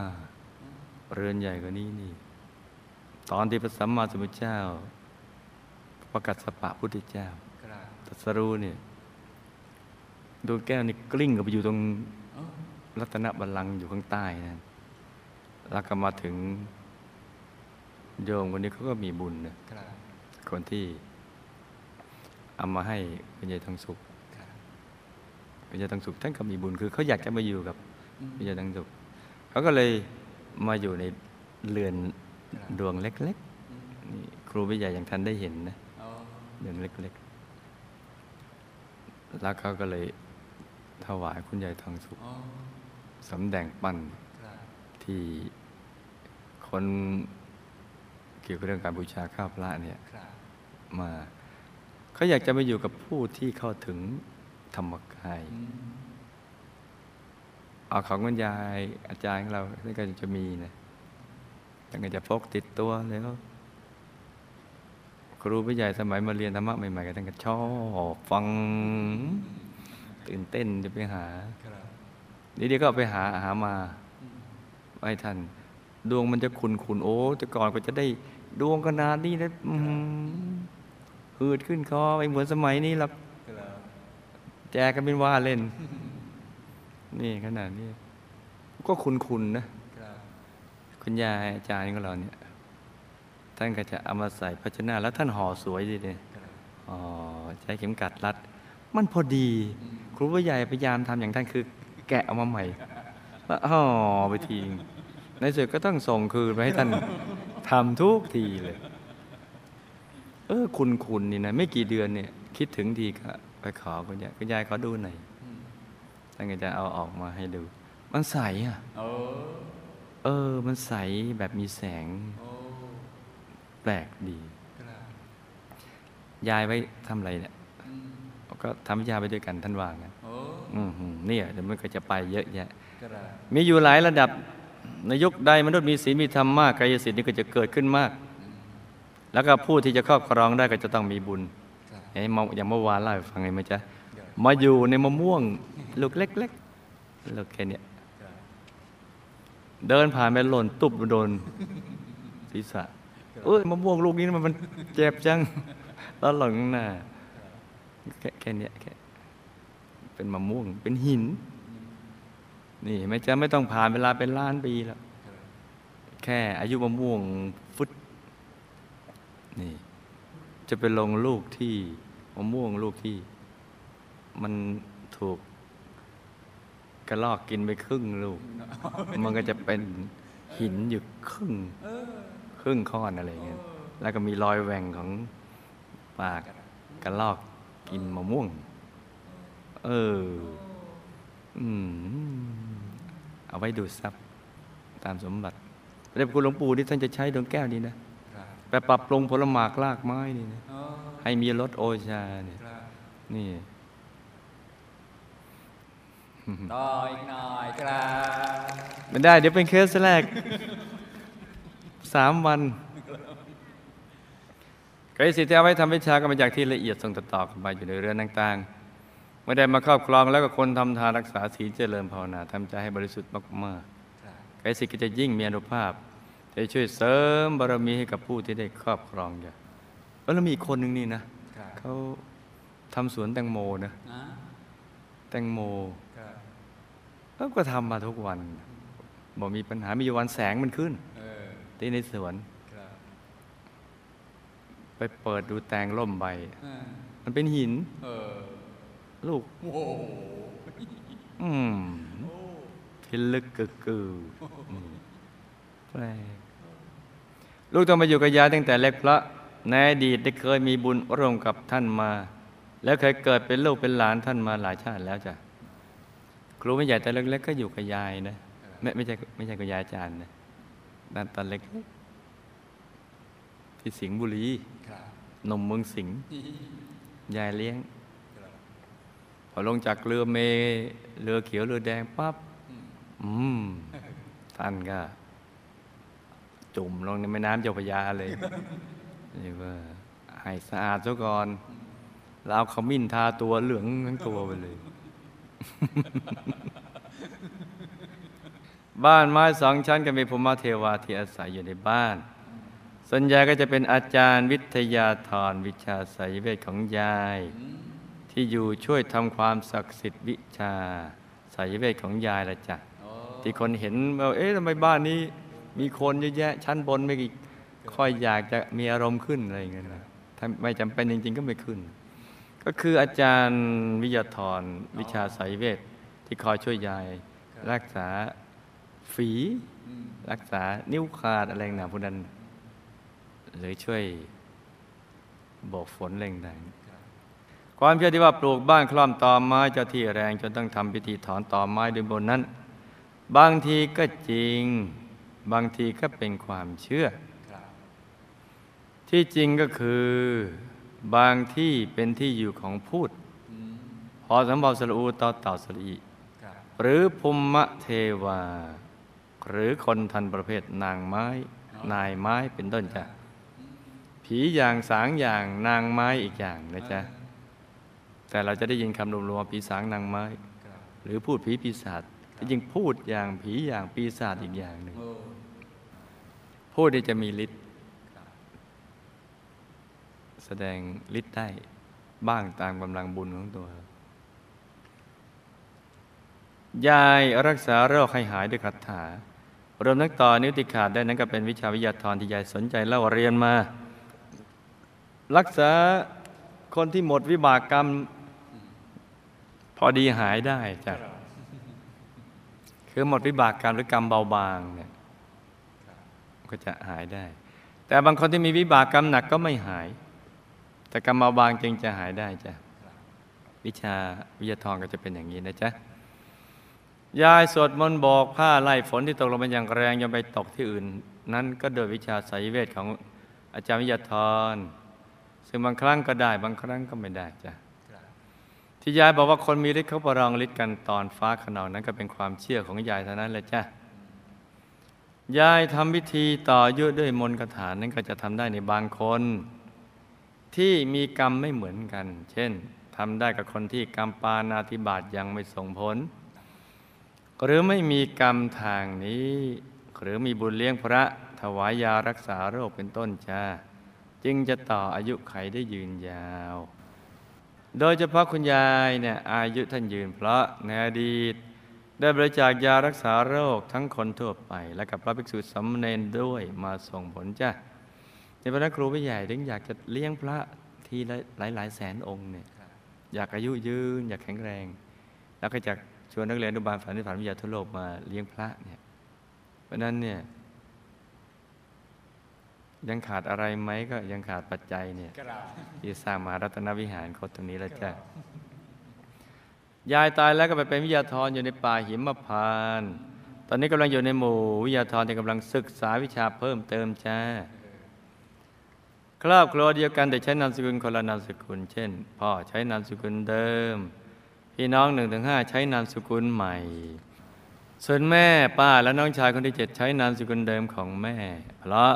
เรือนใหญ่กว่านี้นี่ ตอนที่พระสัมมาสัมพุทธเจ้า ประกัศปะพุทธเจ้าครับตรัสรู้เนี่ยดวงแก้วนี่กลิ้งกับไปอยู่ตรงอ๋อรัตนบัลลังก์อยู่ข้างใต้นะแล้วก็มาถึงโยมคนนี้เขาก็มีบุญนะครับคนที่เอามาให้คุณยายทองสุขครับคุณยายทองสุขท่านก็มีบุญคือเขาอยากจะมาอยู่กับอืมคุณยายทองสุขเขาก็เลยมาอยู่ในเรือนครับดวงเล็กอืมๆนี่ครูวิทยาอย่างท่านได้เห็นนะอ๋อ เรือนเล็กๆ แล้วเขาก็เลยถวายคุณยายทองสุขอ๋อสำแดงปั้นครับที่คนเกี่ยวกับเรื่องการบูชาข้าวพระเนี่ยครับมาเขาอยากจะมาอยู่กับผู้ที่เข้าถึงธรรมกายอืมเอาของคุณยายอาจารย์ของเราที่ก็จะมีนะท่านก็จะพกติดตัวแล้ว ครูผู้ใหญ่สมัยมาเรียนธรรมะใหม่ๆก็ท่านก็ชอบฟังตื่นเต้นจะไปหาครับนี่เดี๋ยวก็เอาไปหาหามาอืมให้ท่านดวงมันจะขุนขุนๆโอ้แต่ก่อนก็จะได้ดวงขนาดนี้นะอื้อหือหืดขึ้นคอไปเหมือนสมัยนี้หรอกครับแจกกันเป็นว่าเล่น นี่ขนาดนี้ ก็คุณคุณนะครับคุณยายอาจารย์ของเราเนี่ย ท่านก็จะเอามาใส่ภาชนะแล้วท่านห่อสวยดีเนี่ยครับอ๋อใช้เข็มกัดรัด มันพอดี ครูผู้ใหญ่พยายามทำอย่างท่านคือ แกะเอามาใหม่แล้วห่อไปทีนึงในสุดก็ต้องส่งคืนไปให้ท่านทำทุกทีเลย เออคุณคุณนี่นะไม่กี่เดือนเนี่ย คิดถึงทีก็ไปขอคุณยายคุณยายขอดูหน่อยอืมท่านก็จะเอาออกมาให้ดู มันใสอะโอ้เออ มันใสแบบมีแสงโอ้แป ลกดีครับยายไว้ทำอะไรเนี่ยอืมก็ทำวิชาไปด้วยกันท่านว่างั้นโอ้อืมหือเนี่ยเดี๋ยวมันก็จะไปเยอะแยะครับมีอยู่หลายระดับในยุคใดมนุษย์มีศีลมีธรรมมากกายสิทธิ์นี่ก็จะเกิดขึ้นมาก แล้วก็ผู้ที่จะครอบครองได้ก็จะต้องมีบุญครับอย่างเมื่ออย่างเมื่อวานเล่าให้ฟังไงไหมจ๊ะมาอยู่ในมะม่วงลูกเล็กๆลูกแค่เนี้ยครับเดินผ่านไปหล่นตุบโดนศีรษะ เอ้ยมะม่วงลูกนี้มันมันเจ็บจังแล้วหลังน้าแค่แค่นี้แค่เป็นมะม่วงเป็นหิน นี่ไม่จะไม่ต้องผ่านเวลาเป็นล้านปีแล้วแค่อายุมะม่วงฟุตนี่ จะไปลงลูกที่มะม่วงลูกที่ มันถูกกระลอกกินไปครึ่งลูก มันก็จะเป็นหินอยู่ครึ่ง ครึ่งข้อนอะไรเงี้ยแล้วก็มีรอยแหว่งของปากกระลอกกินมะม่วง เออ อืม เอาไว้ดูดซับตามสมบัติพระเดชพระคุณหลวงปู่ที่ท่านจะใช้ดวงแก้วนี้นะครับไปปรับปรุงผลหมากรากไม้นี่นะโอ้ให้มีรสโอชาเนี่ยครับนี่ต่ออีกหน่อยครับไม่ได้เดี๋ยวเป็นเคสแรก สามวันกายสิทธิ์ที่เอาไว้ทำวิชาก็มาจากที่ละเอียดส่งต่อๆกันไปอยู่ในเรือนต่างๆไม่ได้มาครอบครองแล้วก็คนทำทานรักษาศีลเจริญภาวนาทำใจให้บริสุทธิ์มากครับๆกายสิทธิ์ก็จะยิ่งมีอนุภาพจะช่วยเสริมบารมีให้กับผู้ที่ได้ครอบครองอย่างแล้วมีอีกคนหนึ่งนี่นะครับเขาทำสวนแตงโมนะนะแตงโมครับแล้วก็ทำมาทุกวันบอกมีปัญหามีอยู่วันแสงมันขึ้นเออ ที่ในสวนครับไปเปิดดูแตงล่มใบเออมันเป็นหินเออลูกโอ้โหอืมโอ้พิลึกกึกกืออืมแปลกลูกต้องมาอยู่กับยายตั้งแต่เล็กเพราะในอดีตได้เคยมีบุญร่วมกับท่านมา แล้วเคยเกิดเป็นลูกเป็นหลานท่านมาหลายชาติแล้วจ้ะครูไม่ใหญ่แต่เล็กๆก็อยู่กับยายนะไม่ไม่ใช่ไม่ใช่กับยายอาจารย์นะ นั่นตอนเล็กๆที่สิงห์บุรีครับนมเมืองสิงห์ยายเลี้ยงครับพอลงจากเรือเมเรือเขียวเรือแดงปั๊บอืมอืมท่านก็ จุ่มลงในแม่น้ำเจ้าพระยาเลยเรียกว่าให้สะอาดซะก่อนแล้วเอาขมิ้นทาตัวเหลืองทั้งตัวไปเลย บ้านไม้สองชั้นก็มีภูมิเทวาที่อาศัยอยู่ในบ้าน ส่วนยายก็จะเป็นอาจารย์วิทยาธรวิชาสายเวทของยาย ที่อยู่ช่วยทำความศักดิ์สิทธิ์วิชาสายเวทของยายละจ้ะที่คนเห็นว่าเอ๊ะทำไมบ้านนี้มีคนเยอะแยะ ชั้นบนไม่กี่ค่อยอยากจะมีอารมณ์ขึ้นอะไรอย่างเงี้ยนะถ้าไม่จำเป็นจริง ๆ ก็ไม่ขึ้น ก็คืออาจารย์วิทยาธรวิชาสายเวทที่คอยช่วยยายรักษา ฝี รักษานิ้วขาดอะไรหนาพวกนั้น หรือช่วยโบอกฝนแรงต่างความเชื่อที่ว่าปลูกบ้านคล่อมตอไม้เจ้าที่แรง จนต้องทำพิธีถอนตอไม้ด้วยบนนั้น บางทีก็จริง บางทีก็เป็นความเชื่อ ที่จริงก็คือบางที่เป็นที่อยู่ของพูดอืมพอสำเภาสรูต่อเต่าสระอีครับหรือภูมะเทวา หรือคนทันประเภทนางไม้ นายไม้เป็นต้นจ้ะผีอย่างสางอย่างนางไม้อีกอย่างนะจ๊ะแต่เราจะได้ยินคำรวมๆว่าผีสางนางไม้ครับหรือพูดผีปีศาจที่จริงพูดอย่างผีอย่างปีศาจอีกอย่างหนึ่งโอ้พูดนี่จะมีฤทธิ์ครับแสดงฤทธิ์ได้บ้างตามกำลังบุญของตัวยายรักษาโรคให้หายด้วยคาถา รวมทั้งต่อนิ้วติขาดได้นั้นก็เป็นวิชาวิทยาธรที่ยายสนใจเล่าเรียนมา รักษาคนที่หมดวิบากกรรม พอดีหายได้จ้ะคือหมดวิบากกรรมหรือกรรมเบาบางเนี่ยก็จะหายได้ แต่บางคนที่มีวิบากกรรมหนักก็ไม่หาย แต่กรรมเบาบางจึงจะหายได้จ้ะวิชาวิทยาธรก็จะเป็นอย่างนี้นะจ๊ะ ยายสวดมนต์บอกผ้าไล่ฝนที่ตกลงมาอย่างแรงยังไปตกที่อื่น นั้นก็โดยวิชาสายเวทของอาจารย์วิทยาธรซึ่งบางครั้งก็ได้บางครั้งก็ไม่ได้จ้ะที่ยายบอกว่าคนมีฤทธิ์เขาประลองฤทธิ์กันตอนฟ้าขนองนั้นก็เป็นความเชื่อของยายเท่านั้นแหละจ้ะยายทำพิธีต่อยุด้วยมนต์คาถานั้นก็จะทำได้ในบางคน ที่มีกรรมไม่เหมือนกัน เช่นทำได้กับคนที่กรรมปานาธิบาตยังไม่ส่งผล หรือไม่มีกรรมทางนี้ หรือมีบุญเลี้ยงพระถวายยารักษาโรคเป็นต้นจ้าจึงจะต่ออายุไขได้ยืนยาว โดยเฉพาะคุณยายเนี่ยอายุท่านยืนเพราะในอดีต ได้บริจาคยารักษาโรคทั้งคนทั่วไป และกับพระภิกษุสามเณรด้วยมาส่งผลจ้ะในพระครูผู้ใหญ่ถึงอยากจะเลี้ยงพระทีละหลายหลายแสนองค์เนี่ยอยากอายุยืน อยากแข็งแรง แล้วก็จะ ชวนนักเรียนอนุบาลฝันที่ฝันวิทยาทั่วโลกมาเลี้ยงพระเนี่ยเพราะฉะนั้นเนี่ยยังขาดอะไรไหมก็ยังขาดปัจจัยเนี่ยครับที่สร้างมหารัตนวิหารโคตรงนี้แล้วจ้ะยายตายแล้วก็ไปเป็นวิทยาธรอยู่ในป่าหิมพานต์ตอนนี้กำลังอยู่ในหมู่วิทยาธรที่กำลังศึกษาวิชาเพิ่มเติมจ้าครอบครัวเดียวกันแต่ใช้นามสกุลคนละนามสกุล เช่น พ่อใช้นามสกุลเดิม พี่น้องหนึ่งถึงห้าใช้นามสกุลใหม่ ส่วนแม่ป้าและน้องชายคนที่เจ็ดใช้นามสกุลเดิมของแม่ เพราะ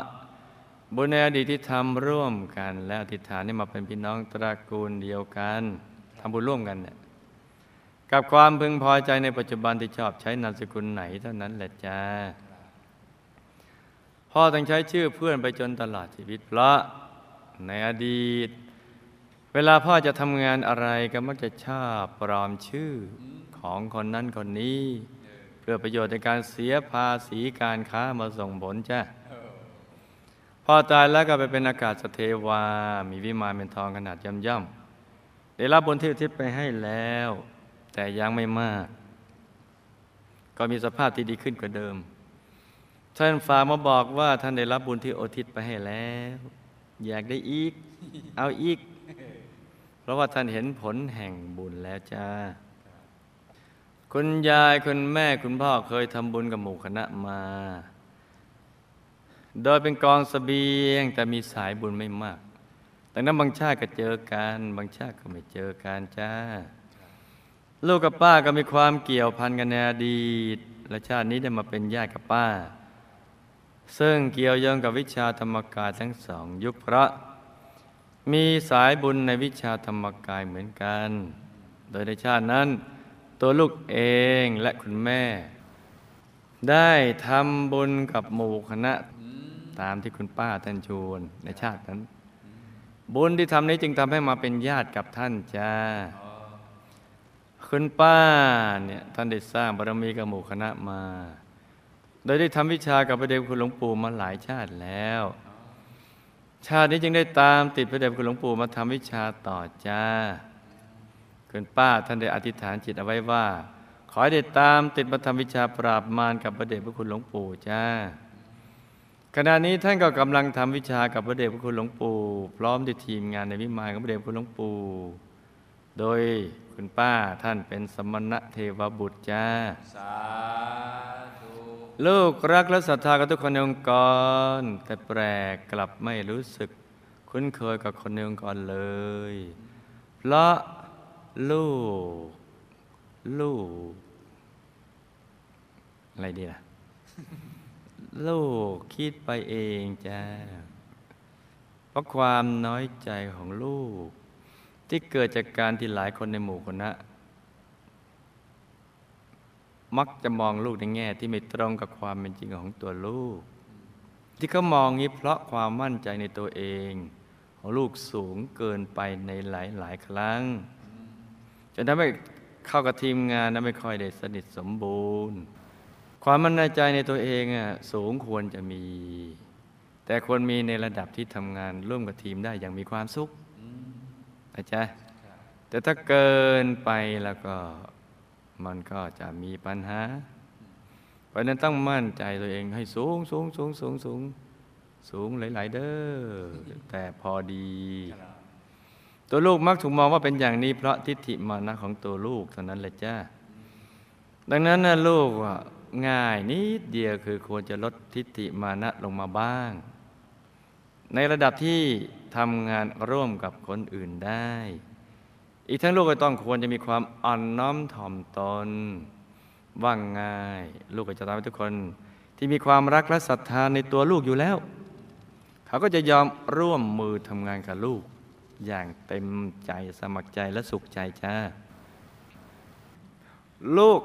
บุญในอดีตที่ทำร่วมกัน และอธิษฐานให้มาเป็นพี่น้องตระกูลเดียวกันทำบุญร่วมกันเนี่ยกับความพึงพอใจในปัจจุบันที่ชอบใช้นามสกุลไหนเท่านั้นแหละจ้าพ่อต้องใช้ชื่อเพื่อนไปจนตลอดชีวิตเพราะในอดีต เวลาพ่อจะทำงานอะไรก็มักจะชอบปลอมชื่อของคนนั้นคนนี้ เพื่อประโยชน์ในการเสียภาษีการค้ามาส่งผลจ้ะพ่อตายแล้วก็ไปเป็นอากาศสเทวา มีวิมานเป็นทองขนาดย่ำย่ำๆได้รับบุญที่อุทิไปให้แล้ว แต่ยังไม่มาก ก็มีสภาพที่ดีขึ้นกว่าเดิม ท่านฝากมาบอกว่าท่านได้รับบุญที่อทิศไปให้แล้ว อยากได้อีก เอาอีก เพราะว่าท่านเห็นผลแห่งบุญแล้วจ้า คุณยายคุณแม่คุณพ่อเคยทำบุญกับหมู่คณะมา โดยเป็นกองสเสบียงแต่มีสายบุญไม่มากดังนั้นบางชาติก็เจอกันบางชาติก็ไม่เจอกันจ้า ลูกกับป้าก็มีความเกี่ยวพันกันในอดีต และชาตินี้ได้มาเป็นญาติกับป้า ซึ่งเกี่ยวโยงกับวิชาธรรมกายทั้งสองยุคพระ มีสายบุญในวิชาธรรมกายเหมือนกัน โดยในชาตินั้น ตัวลูกเองและคุณแม่ ได้ทำบุญกับหมู่คณะตามที่คุณป้าท่านชวนในชาตินั้น บุญที่ทำนี้จึงทำให้มาเป็นญาติกับท่านจ้าคุณป้าเนี่ยท่านได้สร้างบารมีกับหมู่คณะมา โดยได้ทำวิชากับพระเดชคุณหลวงปู่มาหลายชาติแล้ว ชาตินี้จึงได้ตามติดพระเดชคุณหลวงปู่มาทำวิชาต่อจ้าคุณป้าท่านได้อธิษฐานจิตเอาไว้ว่า ขอให้ได้ตามติดมาทำวิชาปราบมารกับพระเดชพระคุณหลวงปู่จ้าขณะนี้ท่านก็กำลังทำวิชากับพระเดชพระคุณหลวงปู่ พร้อมด้วยทีมงานในวิมานของพระเดชพระคุณหลวงปู่ โดยคุณป้าท่านเป็นสมณะเทวบุตรจ้าสา ลูกรักและศรัทธากับทุกคนในองค์กร แต่แปลกกลับไม่รู้สึก คุ้นเคยกับคนในองค์กรเลย เพราะลูก ลูก อะไรดีล่ะ ลูกคิดไปเองจ้าเพราะความน้อยใจของลูก ที่เกิดจากการที่หลายคนในหมู่คณะ มักจะมองลูกในแง่ที่ไม่ตรงกับความเป็นจริงของตัวลูก ที่เขามองนี้เพราะความมั่นใจในตัวเอง ของลูกสูงเกินไปในหลายหลายๆครั้งจนทำให้เข้ากับทีมงานนั้นไม่ค่อยได้สนิทสมบูรณ์ ความมั่นใจในตัวเองอะสูงควรจะมี แต่ควรมีในระดับที่ทำงานร่วมกับทีมได้อย่างมีความสุขนะจ๊ะแต่ถ้าเกินไปแล้วก็ มันก็จะมีปัญหา เพราะนั้นต้องมั่นใจตัวเองให้สูงสูงสูงสูงสูงสูงหลาย ๆ เด้อแต่พอดี ตัวลูกมักถูกมองว่าเป็นอย่างนี้ เพราะทิฏฐิมานะของตัวลูกเท่านั้นแหละจ้าดังนั้นนะลูกง่ายนิดเดียวคือควรจะลดทิฏฐิมานะลงมาบ้าง ในระดับที่ทำงานร่วมกับคนอื่นได้ อีกทั้งลูกก็ต้องควรจะมีความอ่อนน้อมถ่อมตน ว่างง่าย ลูกก็จะทำให้ทุกคนที่มีความรักและศรัทธาในตัวลูกอยู่แล้ว เขาก็จะยอมร่วมมือทำงานกับลูก อย่างเต็มใจสมัครใจและสุขใจจ้า ลูก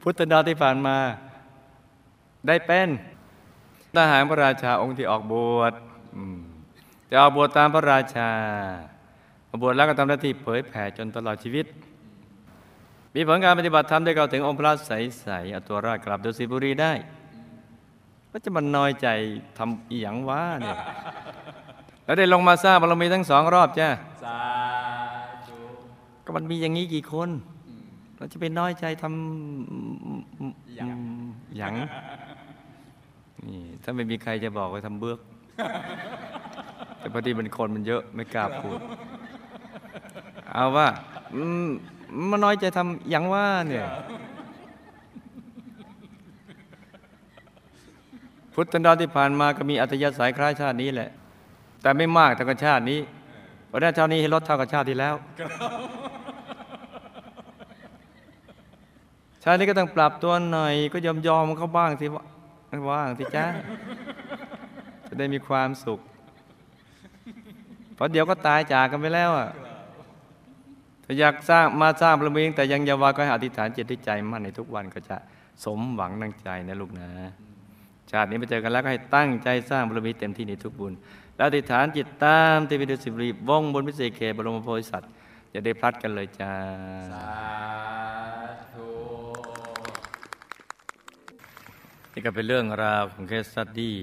พุทธดาที่ผ่านมา ได้เป็นทหารพระราชาองค์ที่ออกบวชจะออกบวชตามพระราชา บวชแล้วก็ทำหน้าที่เผยแผ่จนตลอดชีวิต มีผลการปฏิบัติธรรมได้เข้าถึงองค์พระใสๆเอาตัวรอดกลับดุสิตบุรีได้ก็จะมันน้อยใจทำอีหยังวะเนี่ยแล้วได้ลงมาสร้างบารมีทั้งสองรอบจ้าสาธุก็มันมีอย่างนี้กี่คนเราจะไปน้อยใจทำหยังหยั่งนี่ถ้าไม่มีใครจะบอกว่าทำเบือก แต่พอดีมันคนมันเยอะไม่กล้าพูด เอาว่ามันน้อยใจทำหยังว่าเนี่ยพุทธันดรที่ผ่านมาก็มีอัตยาสายคล้ายชาตินี้แหละ แต่ไม่มากเท่ากับชาตินี้เพราะฉะนั้นชาตินี้ให้ลดเท่ากับชาติที่แล้ว ชาตินี้ก็ต้องปรับตัวหน่อยก็ยอมยอมเขาบ้างสิว่าว่างสิจ้าจะได้มีความสุขเพราะเดี๋ยวก็ตายจากกันไปแล้วอะ อยากสร้างมาสร้างบารมีแต่ยังยาวาก็ให้อธิษฐานจิตที่ใจมั่นในทุกวันก็จะสมหวังดังใจนะลูกนะ ชาตินี้ไปเจอกันแล้วก็ให้ตั้งใจสร้างบารมีเต็มที่ในทุกบุญ แล้วอธิษฐานจิตตามติดไปดุสิตบุรีวงบุญพิเศษเขตบรมโพธิสัตว์อย่าได้พลัดกันเลยจ้าสาธุนี่ก็เป็นเรื่องราวของ case study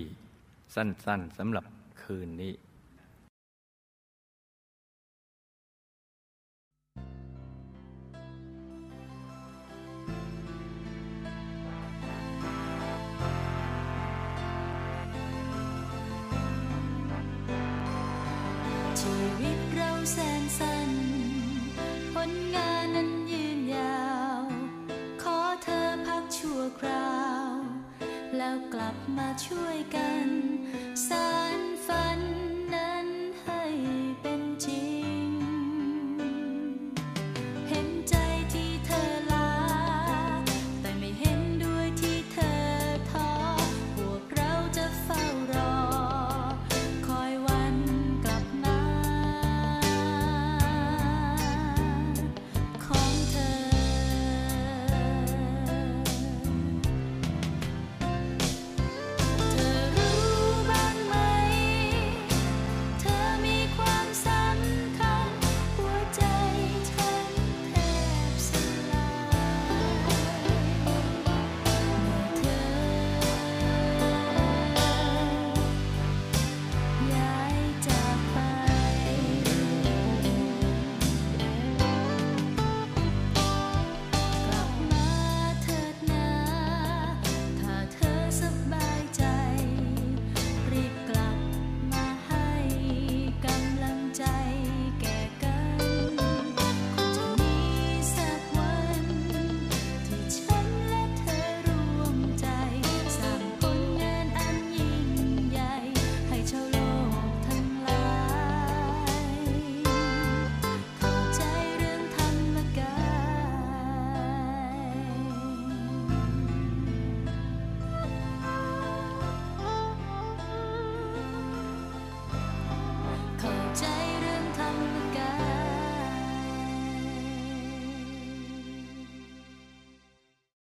สั้นๆสำหรับคืนนี้ คราว แล้วกลับมาช่วยกัน สารฝัน